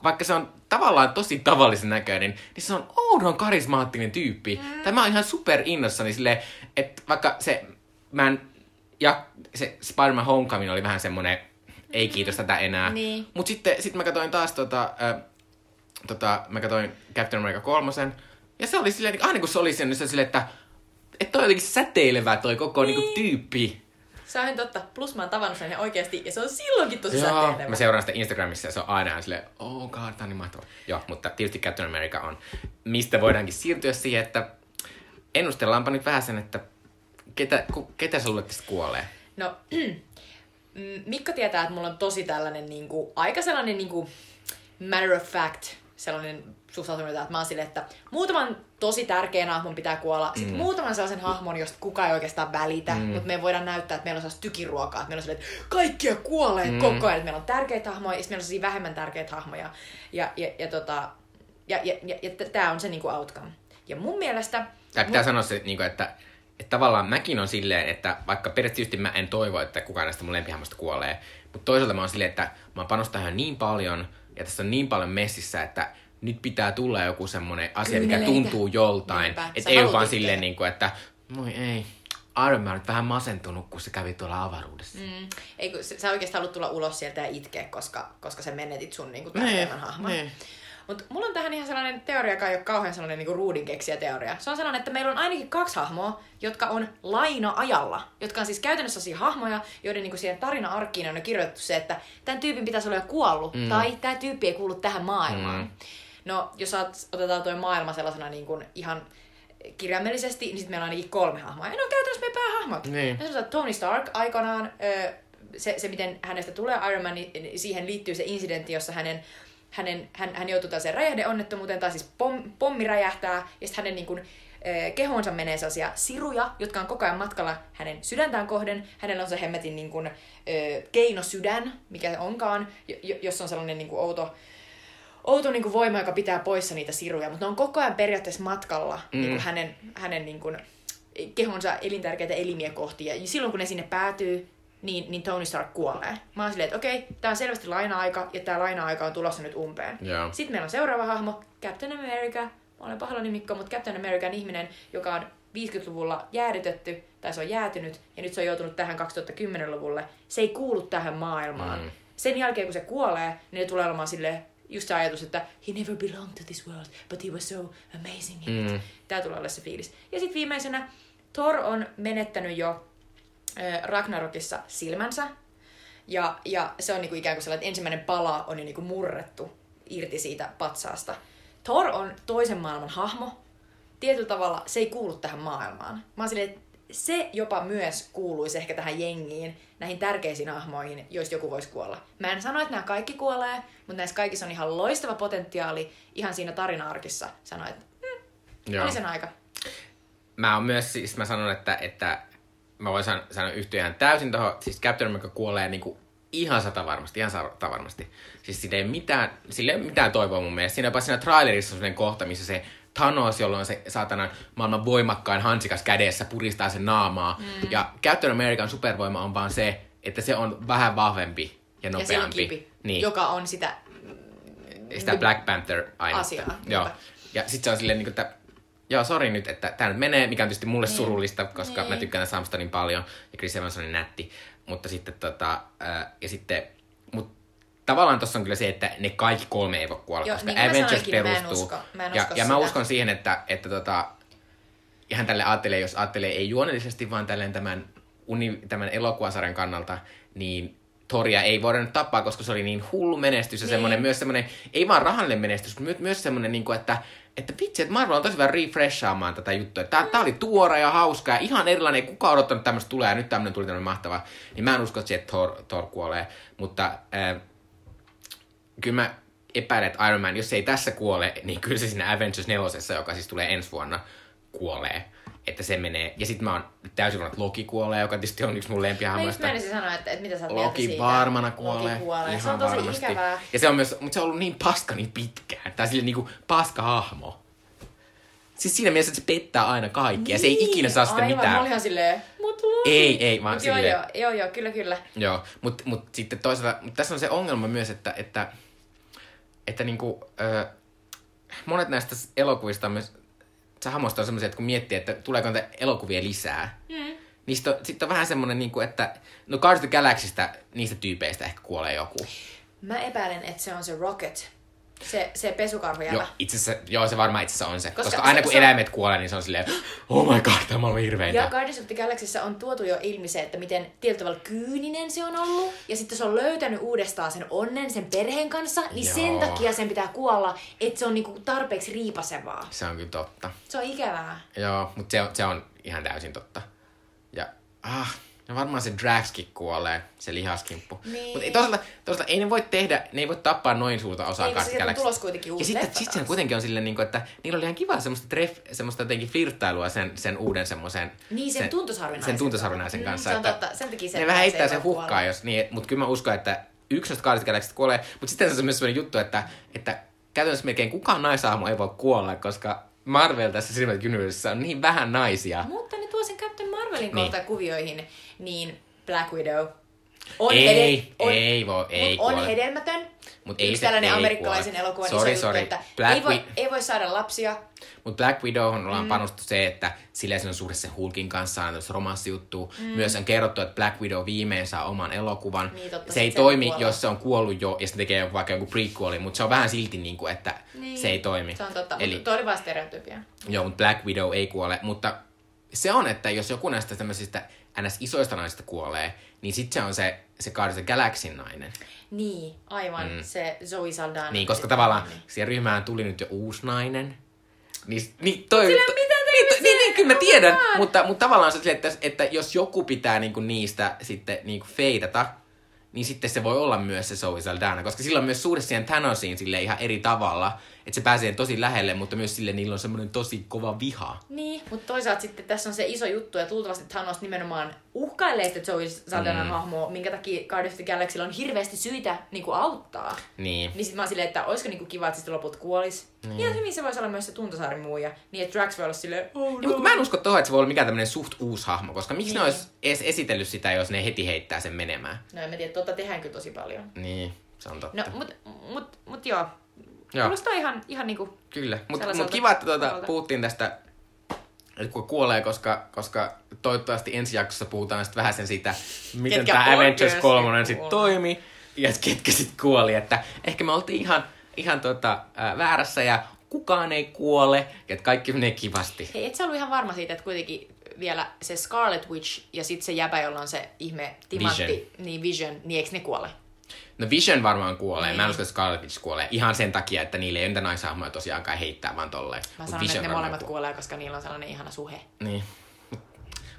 vaikka se on tavallaan tosi tavallisen näköinen, niin se on oudon karismaattinen tyyppi. Mm. Tai mä oon ihan super innossani silleen, että vaikka se, mä en, ja se Spider-Man Homecoming oli vähän semmonen, ei kiitos tätä enää. Niin. Mut sitten sit mä katsoin taas tota, äh, tota, mä katsoin Captain America kolmosen, ja se oli silleen, niin aina kun se oli sen, niin se oli silleen, että että toi on jotenkin säteilevä toi koko niin. niinku, tyyppi. Se on totta. Plus mä oon tavannut sen oikeasti, ja se on silloinkin tosi Joo, säteilevä. mä seuraan sitä Instagramissa, ja se on aina silleen, oh god, tää on niin mahtava. Joo, mutta tietysti Captain America on, mistä voidaankin siirtyä siihen, että ennustellaanpa nyt vähän sen, että ketä, ku, ketä sä luulet tästä kuolee? No, Mikko tietää, että mulla on tosi tällainen niinku, aika sellainen niinku, matter of fact sellainen suhtautuminen, että mä oon silleen, että muutaman tosi tärkeän hahmon pitää kuolla, mm. sitten muutaman sellaisen hahmon, josta kukaan ei oikeastaan välitä, mm. mutta me voidaan näyttää, että meillä on sellaista tykiruokaa, että meillä on silleen, että kaikkia kuolee mm. koko ajan, että meillä on tärkeitä hahmoja, ja sitten meillä on vähemmän tärkeitä hahmoja, ja, ja, ja, tota, ja, ja, ja, ja tämä on se niinku outcome. Ja mun mielestä... Tämä pitää mun... sanoa se, niinku, että että tavallaan mäkin on silleen, että vaikka periaatteessa mä en toivo, että kukaan näistä mun lempihahmosta kuolee, mutta toisaalta mä oon silleen, että mä panostan niin paljon, ja tässä on niin paljon messissä, että nyt pitää tulla joku semmoinen asia, mikä tuntuu joltain. Että ei ole vaan silleen, niin kuin, että moi ei, Iron Man on vähän masentunut, kun se kävi tuolla avaruudessa. Mm. Ei, kun sä oikeastaan haluat tulla ulos sieltä ja itkeä, koska, koska sä menetit sun niin kuin, tärkeimmän hahmon. Nee. Mutta mulla on tähän ihan sellainen teoria, joka ei ole kauhean sellainen niin ruudin keksiä teoria. Se on sellainen, että meillä on ainakin kaksi hahmoa, jotka on laina-ajalla. Jotka on siis käytännössä sellaisia hahmoja, joiden niin kuin siihen tarina-arkkiin on kirjoitettu se, että tämän tyypin pitäisi olla jo kuollut. Mm. Tai tämä tyyppi ei kuulu tähän maailmaan. Mm. No, jos otetaan tuo maailma sellaisena niin kuin ihan kirjaimellisesti, niin sitten meillä on ainakin kolme hahmoa. Ja ne on käytännössä meidän päähahmot. Niin. Ja Tony Stark aikanaan, se, se miten hänestä tulee Iron Man, niin siihen liittyy se incidentti, jossa hänen hänen, hän, hän joutuu tällaiseen räjähdeonnettomuuteen, tai siis pom, pommi räjähtää, ja sitten hänen niin kuin, kehoonsa menee sellaisia siruja, jotka on koko ajan matkalla hänen sydäntään kohden. Hänellä on se hemmetin niin kuin, keinosydän, mikä onkaan, jos on sellainen niin kuin outo, outo niin kuin voima, joka pitää poissa niitä siruja, mutta ne on koko ajan periaatteessa matkalla mm. niin kuin hänen, hänen niin kuin, kehonsa elintärkeitä elimiä kohti. Ja silloin kun ne sinne päätyy, niin, niin Tony Stark kuolee. Mä oon silleen, että okei, okay, tää on selvästi laina-aika, ja tää laina-aika on tulossa nyt umpeen. Yeah. Sitten meillä on seuraava hahmo, Captain America. Mä olen pahoillani Mikko, mutta Captain America on ihminen, joka on 50-luvulla jäädytetty, tai se on jäätynyt, ja nyt se on joutunut tähän 2010-luvulle. Se ei kuulu tähän maailmaan. Mm. Sen jälkeen, kun se kuolee, niin ne tulee olemaan silleen, just se ajatus, että he never belonged to this world, but he was so amazing in it. Mm. Tää tulee olla se fiilis. Ja sitten viimeisenä, Thor on menettänyt jo Ragnarokissa silmänsä. Ja, ja se on niinku ikään kuin sellainen, että ensimmäinen pala on jo niinku murrettu irti siitä patsaasta. Thor on toisen maailman hahmo. Tietyllä tavalla se ei kuulu tähän maailmaan. Mä oon silleen, että se jopa myös kuuluisi ehkä tähän jengiin, näihin tärkeisiin hahmoihin, joista joku voisi kuolla. Mä en sano, että nämä kaikki kuolee, mutta näissä kaikissa on ihan loistava potentiaali ihan siinä tarina-arkissa. Sanoa, että hmm, oli sen aika. Mä oon myös, siis mä sanon, että, että mä voin san- sanoa yhtyä ihan täysin tuohon, siis Captain America kuolee niinku ihan sata varmasti, ihan sata varmasti. Siis sillä ei mitään, sillä ei mitään toivoa mun mielestä. Siinä jopa siinä trailerissa on sellainen kohta, missä se Thanos, jolla on se saatanan maailman voimakkain hansikas kädessä, puristaa sen naamaa. Mm. Ja Captain American supervoima on vaan se, että se on vähän vahvempi ja Ja se on nopeampi. kipi, niin. joka on sitä... sitä Black Panther ainetta. Asiaa, Joo. Ja sit se on silleen, niin että joo, sori nyt, että tämä nyt menee, mikä on tietysti mulle Niin. surullista, koska Niin. mä tykkään Samsta niin paljon, ja Chris Evans on niin nätti. Mutta sitten tota, ää, ja sitten, mut tavallaan tossa on kyllä se, että ne kaikki kolme ei voi kuolla, Joo, koska niin Avengers sanoinkin, mä en perustuu. usko- mä en ja, usko ja mä sitä. uskon siihen, että, että tota, ihan tälle ajattelee, jos ajattelee ei juonellisesti, vaan tälleen tämän, uni, tämän elokuvasarjan kannalta, niin Toria ei voida nyt tappaa, koska se oli niin hullu menestys ja Niin. semmoinen myös semmoinen, ei vaan rahallinen menestys, mutta myös semmoinen, niin kuin, että, että vitsi, että Marvel on tosi hyvä refreshaamaan tätä juttua. Tää, tää oli tuore ja hauska ja ihan erilainen, ei kukaan odottanut että tämmöistä tulee ja nyt tämmöinen tuli tämmöinen mahtava. Niin mä en usko, että se, että Thor, Thor kuolee, mutta äh, kyllä mä epäilen, että Iron Man, jos se ei tässä kuole, niin kyllä se siinä Avengers 4, joka siis tulee ensi vuonna, kuolee. Että se menee. Ja sitten mä oon täysin varma, että Loki kuolee, joka tietysti on yksi mun Mä just sanoa, että, että mitä sä oot Loki siitä. varmana kuolee. Loki kuolee. Ihan se on tosi varmasti. ikävää. Ja se on myös, mutta se on ollut niin paska niin pitkään. Tai sille niinku paska hahmo. Siis siinä mielessä, että se pettää aina kaikki. Ja se ei ikinä saa sitä Niin, Aivan, mitään. Ihan silleen, mut. Ei, ei, vaan Mut joo, silleen- joo, joo, joo, kyllä, kyllä. Joo, mutta mut sitten toisaalta, mut tässä on se ongelma myös, että, että, että niinku, ö, monet näistä elokuvista on myös, se hahmoista on semmoisia, että kun miettii, että tuleeko näitä elokuvia lisää, Mm. niin sitten on, sit on vähän semmoinen, niinku, että no Guardians of the Galaxystä, niistä tyypeistä ehkä kuolee joku. Mä epäilen, että se on se Rocket. Se, se pesukarhu. Joo, itse asiassa, joo, se varmaan itse asiassa on se. Koska Koska, se- aina kun se on- eläimet kuolee, niin se on silleen, oh my god, tämä on hirveintä. Ja Guardians of the Galaxyssä on tuotu jo ilmi se, että miten tietyllä tavalla kyyninen se on ollut. Ja sitten se on löytänyt uudestaan sen onnen sen perheen kanssa, niin Joo. sen takia sen pitää kuolla, että se on niinku tarpeeksi riipasevaa. Se on kyllä totta. Se on ikävää. Joo, mutta se on, se on ihan täysin totta. Ja ah, ja varmaan se Draxkin kuolee, se lihaskimppu. Niin. Mutta toisaalta, toisaalta ei ne voi tehdä, ne ei voi tappaa noin suurta osaa on Galaxy. tulos kuitenkin uusi Ja sitten sit siinä kuitenkin on silleen, niin kuin, että niillä oli ihan kiva semmoista, treff, semmoista jotenkin flirttailua sen, sen uuden semmoisen... Niin, sen tuntosarvinaisen Sen tuntosarvinaisen Mm, kanssa. se on että totta. Sen takia se- ne vähän se heittää ei sen hukkaan, kuolla. jos niin, mutta kyllä mä uskon, että yksi noista Guardians Galaxysta kuolee, mutta sitten se on myös sellainen juttu, että, että käytännössä melkein kukaan naisahmo ei voi kuolla, koska Marvel tässä Cinematic Universeissa on niin vähän naisia. Mutta ne tuo sen Captain Marvelin Niin. kuvioihin, niin Black Widow on, Ei, on, ei voi, ei mut on hedelmätön. Mut ei Yksi se- tällainen ei amerikkalaisen kuole. elokuvan Sorry, iso sorry. juttu, että Black ei voi, Wi- ei voi saada lapsia. Mutta Black Widow on mm. panostettu se, että sillä se on suhde sen Hulkin kanssa, on tämmöistä romanssijuttua. Mm. Myös on kerrottu, että Black Widow viimein saa oman elokuvan. Niin, totta, se ei se toimi, kuolee. jos se on kuollut jo ja sitten tekee joku, vaikka joku prequeli, mutta se on vähän silti niin kuin, että Niin. se ei toimi. Se on totta, Eli, mutta oli vaan stereotypia. Joo, mutta Black Widow ei kuole, mutta se on, että jos joku näistä tämmöisistä ns. isoista naisista kuolee, niin sitten se on se, se Guardians of the Galaxyn nainen. Niin, aivan. Mm. Se Zoe Saldana. Niin, koska tavallaan Niin. siihen ryhmään tuli nyt jo uusi nainen. Niin, niin toi... Sillä to- mitä niin, to- niin, niin, kyllä mä tiedän, mutta, mutta tavallaan se että, että jos joku pitää niinku niistä sitten niinku feidata, niin sitten se voi olla myös se Zoe Saldana, koska sillä on myös suhde siihen Thanosiin sille ihan eri tavalla, että se pääsee tosi lähelle, mutta myös sille niillä on semmoinen tosi kova viha. Niin, mutta toisaalta sitten tässä on se iso juttu, ja luultavasti Thanos nimenomaan uhkailee sitä Zoe Saldanan mm. hahmoa, minkä takia Guardians of the Galaxylla on hirveästi syitä niin kuin auttaa. Niin. Niin sit mä oon silleen, että olisiko niinku kiva, että sitten loput kuolis. Niin. Ja hyvin se voisi olla myös se Tuntosaari muuja, niin että Drax voi olla silleen, oh Niin, mutta mä en usko tohon, että se voi olla mikään tämmöinen suht uusi hahmo, koska miksi Niin. ne olisi edes esitellyt sitä, jos ne heti heittää sen menemään? No en mä tiedä, tota tehdään kyllä tosi paljon. Niin, se on totta. No, mut, mut, mut joo. Joo. Kuulostaa ihan, ihan niinku... Kyllä, mutta mut kiva, että tuota, puhuttiin tästä, että kun kuolee, koska, koska toivottavasti ensi jaksossa puhutaan sitten vähän sen siitä, miten Ketkä tämä Avengers oikeasti 3 sitten toimi, ja ketkä sitten kuoli, että ehkä me oltiin ihan, ihan tota, ää, väärässä ja kukaan ei kuole, ja että kaikki menee kivasti. Hei, et sä ollut ihan varma siitä, että kuitenkin vielä se Scarlet Witch ja sitten se jäbä, jolla on se ihme timantti, Vision. niin Vision, niin eikö ne kuole? No Vision varmaan kuolee. Niin. Mä en usko, että Scarlet Witch kuolee. Ihan sen takia, että niille ei ole niitä naishahmoja tosiaankaan heittää vaan tolleen. Mä sanon, Vision että ne molemmat kuolee. koska niillä on sellainen ihana suhe. Niin.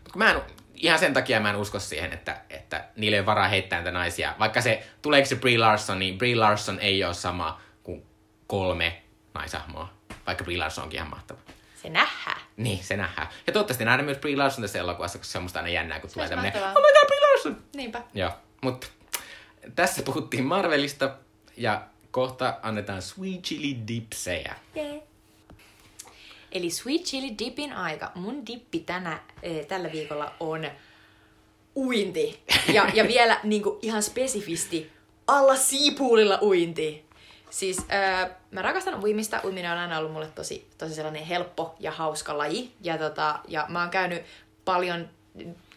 Mut mä en, ihan sen takia mä en usko siihen, että, että niille ei ole varaa heittää niitä naisia. Vaikka se, tuleeko se Brie Larson, niin Brie Larson ei ole sama kuin kolme naisahmoa. Vaikka Brie Larson onkin ihan mahtava. Se nähdään. Niin, se nähdään. Ja toivottavasti nähdään myös Brie Larson tässä elokuvassa, koska se on musta aina jännää, kun tulee olisi tämmönen, oh my god, Brie Larson! Niinpä. Joo, mutta tässä puhuttiin Marvelista ja kohta annetaan Sweet Chili Dipsejä. Yeah. Eli Sweet Chili Dipin aika. Mun dippi tänä, eh, tällä viikolla on uinti. Ja, ja vielä niin kuin, ihan spesifisti alla siipuulilla uinti. Siis äh, mä rakastan uimista. Uiminen on aina ollut mulle tosi, tosi sellainen helppo ja hauska laji. Ja, tota, ja mä oon käynyt paljon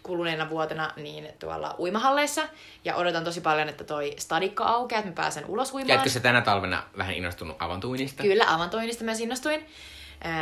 kuluneena vuotena niin tuolla uimahalleissa. Ja odotan tosi paljon, että toi stadikko aukeaa, että mä pääsen ulos uimaan. Jätkö se tänä talvena vähän innostunut avantuinista? Kyllä, avantoinnista mä innostuin.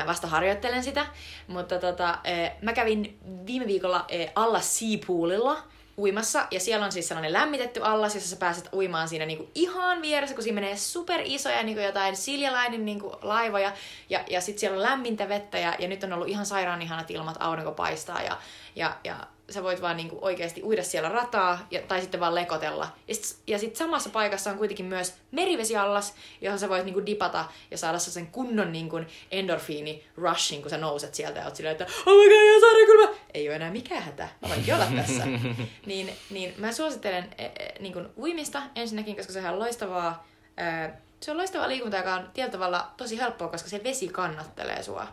Vasta harjoittelen sitä. Mutta tota, mä kävin viime viikolla alla Seapoolilla uimassa. Ja siellä on siis sellainen lämmitetty allas, jossa sä pääset uimaan siinä niinku ihan vieressä, kun siinä menee super isoja niinku jotain Siljalainen niinku laivoja. Ja, ja sitten siellä on lämmintä vettä ja, ja nyt on ollut ihan sairaan ihanat ilmat, aurinko paistaa. Ja, ja, ja sä voit vaan niinku oikeasti uida siellä rataa ja, tai sitten vaan lekotella. Ja sitten ja sit samassa paikassa on kuitenkin myös merivesiallas, johon sä voit niinku dipata ja saada sen kunnon niinku endorfiini rushin, kun sä nouset sieltä ja oot silleen, että oh my god, sairaan kylmä. Ei ole enää mikään hätä, mä voinkin olla tässä. niin, niin mä suosittelen e, e, niinku uimista ensinnäkin, koska sehän on loistavaa, ää, se on loistavaa liikuntaa, joka on tietyllä tavalla tosi helppoa, koska se vesi kannattelee sua.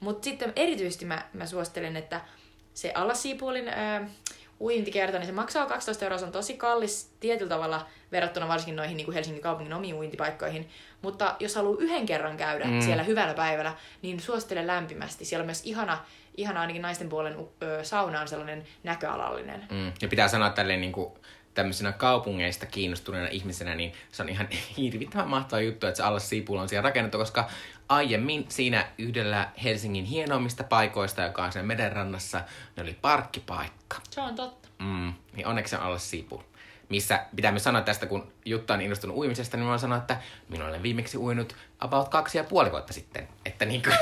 Mutta sitten erityisesti mä, mä suosittelen, että se alassiipuolin ää, uintikerta, niin se maksaa 12 euroa, se on tosi kallis tietyllä tavalla verrattuna varsinkin noihin niin kuin Helsingin kaupungin omiin uintipaikkoihin. Mutta jos haluaa yhden kerran käydä mm. siellä hyvällä päivällä, niin suosittelen lämpimästi. Siellä on myös ihana, ihana ainakin naisten puolen ö, sauna on sellainen näköalallinen. Mm. Ja pitää sanoa tälleen niin kuin, tämmöisenä kaupungeista kiinnostuneena ihmisenä, niin se on ihan hirvittävän mahtava juttu, että se alla Siipula on siellä rakennettu, koska aiemmin siinä yhdellä Helsingin hienoimmista paikoista, joka on siellä merenrannassa, ne oli parkkipaikka. Se on totta. Mm, niin onneksi se on alla Siipula. Missä pitää myös sanoa tästä, kun Jutta on innostunut uimisesta, niin mä sanoa, että minä olen viimeksi uinut about kaksi ja puoli vuotta sitten. Että niin kuin,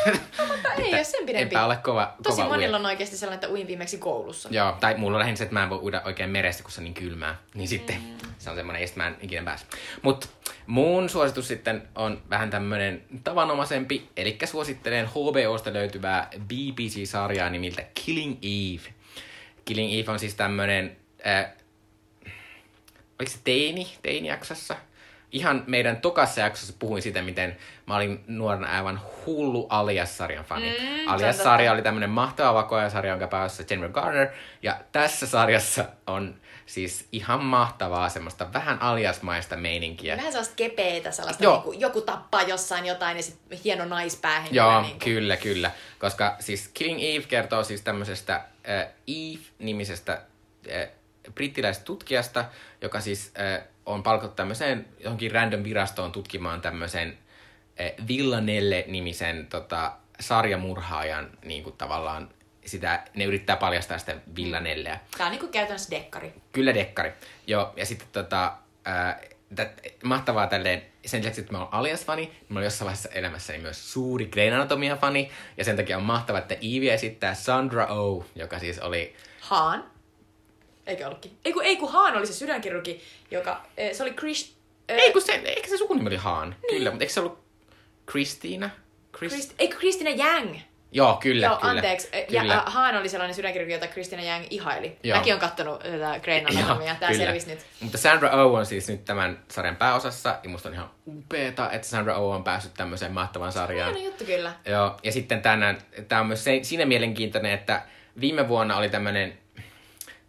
Mutta ei ole sen pidempi. Ole kova, Tosi kova monilla uija. on oikeasti sellainen, että uin viimeksi koulussa. Joo, tai mulla on lähinnä se, että mä en voi uida oikein meressä, kun se on niin kylmää. Niin sitten mm. se on semmoinen, josta mä en ikinä pääse. Mutta mun suositus sitten on vähän tämmönen tavanomaisempi, eli suosittelen HBOsta löytyvää BBC-sarjaa nimiltä Killing Eve. Killing Eve on siis tämmönen, äh, oliko se teini, teini-jaksossa? Ihan meidän tokassa jaksossa puhuin siitä, miten mä olin nuorena aivan hullu Alias-sarjan fani. Mm, Alias-sarja oli tämmönen mahtava vakoajasarja, jonka päässä Jennifer Garner. Ja tässä sarjassa on siis ihan mahtavaa semmoista vähän aliasmaista meininkiä. Vähän sellaista kepeitä, sellaista Joo. niinku, joku tappaa jossain jotain ja sitten hieno naispäähenkilö. Joo, niinku. kyllä, kyllä. Koska siis Killing Eve kertoo siis tämmöisestä äh, Eve-nimisestä äh, brittiläisestä tutkijasta, joka siis äh, on palkattu tämmöiseen johonkin random virastoon tutkimaan tämmöisen äh, Villanelle-nimisen tota, sarjamurhaajan niin kuin tavallaan sitä, ne yrittää paljastaa sitä Villanelleä. Tää on niinku käytännössä dekkari. Kyllä dekkari. Joo, ja sitten tota, ää, tät, mahtavaa tälleen, sen lisäksi, että mä oon alias-fani, niin mä olin jossain vaiheessa elämässäni myös suuri Grey's Anatomia-fani, ja sen takia on mahtavaa, että Eve esittää Sandra Oh, joka siis oli, Haan. Eikö ollutkin? Ei kun, ei kun Haan oli se sydänkirurgi, joka... eh, Se oli Chris... eh, ei kun se, eikö se sukunimi oli Haan? Kyllä, mutta eikö se ollut Kristiina? Chris... Christ, eikö Kristina Yang? Joo, kyllä, Joo, kyllä. anteeksi. Eh, Ja Kyllä. äh, Haan oli sellainen sydänkirurgi, jota Kristina Yang ihaili. Joo. Mäkin on kattonut tätä Grey's Anatomia. Tää kyllä. selvisi nyt. Mutta Sandra Oh on siis nyt tämän sarjan pääosassa, ja musta on ihan upeeta, että Sandra Oh on päässyt tämmöiseen mahtavan sarjaan. Hieno juttu kyllä. Joo, ja sitten tänään, tämä on myös se, siinä mielenkiintoinen, että viime vuonna oli tämmöinen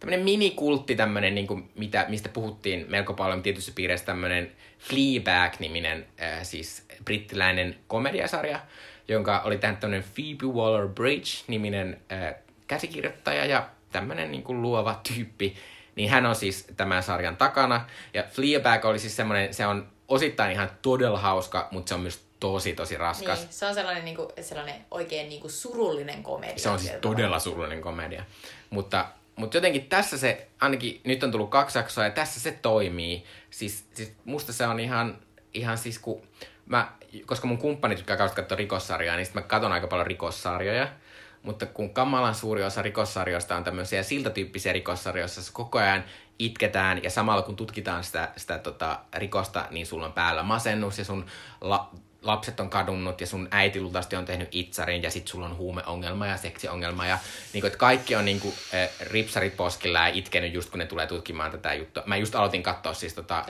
tämmöinen minikultti, tämmöinen, niin kuin, mitä, mistä puhuttiin melko paljon tietyissä piireissä, tämmöinen Fleabag-niminen, äh, siis brittiläinen komediasarja, jonka oli tähän tämmöinen Phoebe Waller-Bridge-niminen äh, käsikirjoittaja ja tämmöinen niin kuin luova tyyppi. Niin hän on siis tämän sarjan takana. Ja Fleabag oli siis semmoinen, se on osittain ihan todella hauska, mutta se on myös tosi, tosi raskas. Niin, se on sellainen, niin kuin, sellainen oikein niin kuin surullinen komedia. Se on siis todella surullinen komedia. Mutta, mutta jotenkin tässä se, ainakin nyt on tullut kaksi jaksoa ja tässä se toimii. Siis, siis musta se on ihan, ihan siis kun mä, koska mun kumppani tykkää katsoa rikossarjaa, niin sit mä katon aika paljon rikossarjoja. Mutta kun kamalan suuri osa rikossarjoista on tämmöisiä siltatyyppisiä rikossarjoja, joissa koko ajan itketään ja samalla kun tutkitaan sitä, sitä tota, rikosta, niin sulla on päällä masennus ja sun la, lapset on kadunnut ja sun äiti luultavasti on tehnyt itsarin ja sit sulla on huumeongelma ja seksiongelma ja niin kuin, että kaikki on niin kuin, äh, ripsarit poskilla ja itkenyt just kun ne tulee tutkimaan tätä juttua. Mä just aloitin katsoa siis tota,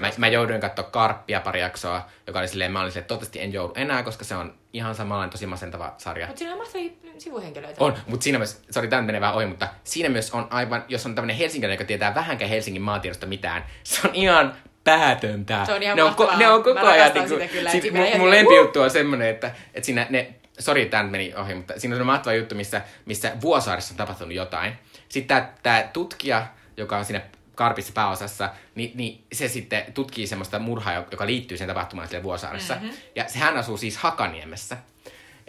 mä, mä jouduin katsoa Karppia pari jaksoa, joka oli silleen, mä olin silleen, että toivottavasti en joudu enää, koska se on ihan samanlainen tosi masentava sarja. Mutta siinä on mahtavia sivuhenkilöitä. On, mutta siinä myös, sori tämä menee vähän ohi, mutta siinä myös on aivan, jos on tämmöinen helsinkiläinen, joka tietää vähänkään Helsingin maantiedosta mitään, se on ihan päätöntä. Se on ihan ne on, mahtavaa. ne on koko Mä ajan, sitä kyllä, sit, mun, mun ihan- lempijuttu on semmoinen, että, että siinä ne, sori tämä meni ohi, mutta siinä on mahtava juttu, missä, missä Vuosaaressa on tapahtunut jotain. Sitten tämä tutkija, joka on siinä Karpissa pääosassa, niin, niin se sitten tutkii semmoista murhaa, joka liittyy sen tapahtumaan sille Vuosaaressa. Mhm. Mm-hmm. Ja se, hän asuu siis Hakaniemessä.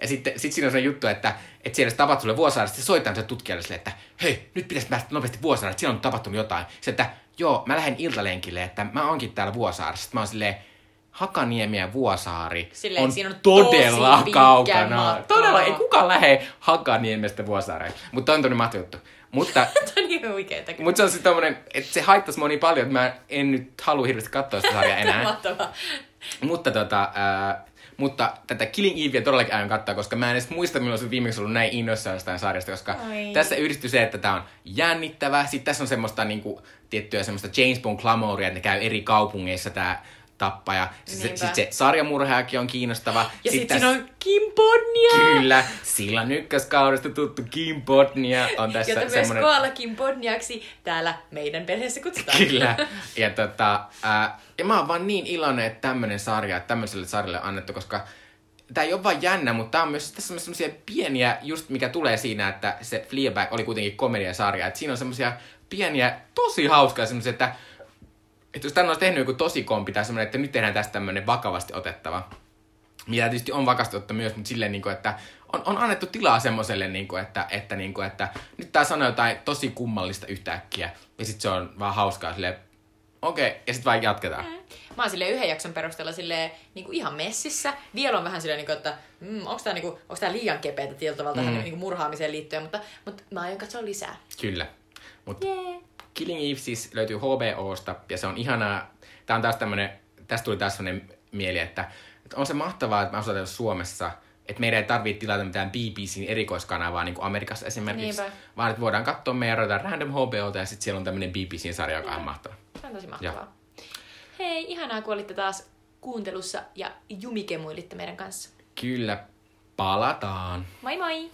Ja sitten sit siinä on se juttu, että, että siellä se tapahtuu sulle Vuosaaressa, se soittaa se tutkijalle sille, että hei, nyt pitäisi päästä nopeasti Vuosaarelle, että siellä on tapahtunut jotain. Se, että joo, mä lähden iltalenkille, että mä oonkin täällä Vuosaaressa. Sitten mä oon silleen, Hakaniemi ja Vuosaari Silleen, on, siinä on todella kaukana. matka. Todella, ei kukaan lähde Hakaniemestä Vuosaareen. Mutta on toinen mahtava juttu. Mutta Tämä on niin mutta se on sitten tommonen, että se haittaisi moni paljon, että mä en nyt halua hirveästi katsoa sitä sarjaa enää. Mutta, tota, ää, mutta tätä Killing Evea todellakin aion katsoa, koska mä en edes muista, milloin se viimeksi ollut näin innoissaan jostain sarjasta, koska Ai. tässä yhdistyy se, että tää on jännittävä. Sitten tässä on semmoista niinku, tiettyä semmoista James Bond glamouria, että ne käy eri kaupungeissa tää tappaja. Sitten sit se sarjamurhaajakin on kiinnostava. Ja Sit sitten tässä- siinä on Kim Bodnia. Kyllä, sillan ykköskaudesta tuttu Kim Bodnia on tässä Jota myös semmoinen... Koala Kim Bodniaksi täällä meidän perheessä kutsutaan. Kyllä. Ja, tota, ää, ja mä oon vaan niin iloinen, että tämmönen sarja, että tämmöiselle sarjalle on annettu, koska tää ei ole vaan jännä, mutta tää on myös, tässä on myös semmosia pieniä, just mikä tulee siinä, että se Fleabag oli kuitenkin komediasarja, että siinä on semmosia pieniä, tosi hauskaa semmosia, että, että jos tänne olisi tehnyt joku tosi kompi tai semmoinen, että nyt tehdään tästä tämmönen vakavasti otettava, mitä tietysti on vakavasti ottaa myös, mutta silleen, niin kuin, että on, on annettu tilaa semmoiselle, niin kuin, että, että, niin kuin, että nyt tää sanoo jotain tosi kummallista yhtäkkiä, ja sitten se on vaan hauskaa silleen, okei, okay, ja sitten vaan jatketaan. Mm. Mä oon silleen yhden jakson perusteella silleen niin kuin ihan messissä. Vielä on vähän silleen, niin kuin, että mm, onko tää, niin kuin, onks tää liian kepeätä tietyllä tavalla tähän niin kuin murhaamiseen liittyen, mutta, mutta mä aion katsoa lisää. Kyllä. Mutta Jee. Killing Eve siis löytyy HBOsta, ja se on ihanaa. Tää on taas tämmönen, tästä tuli taas sellainen mieli, että, että on se mahtavaa, että me asutaan Suomessa, että meidän ei tarvitse tilata mitään BBCn erikoiskanavaa, niin kuin Amerikassa esimerkiksi, Niinpä. vaan että voidaan katsoa meidän jotain random HBOta, ja sitten siellä on tämmöinen BBCn sarja, joka on mahtava. Se on tosi mahtavaa. Hei, ihanaa kun olitte taas kuuntelussa ja jumikemuilitte meidän kanssa. Kyllä, palataan. Moi moi!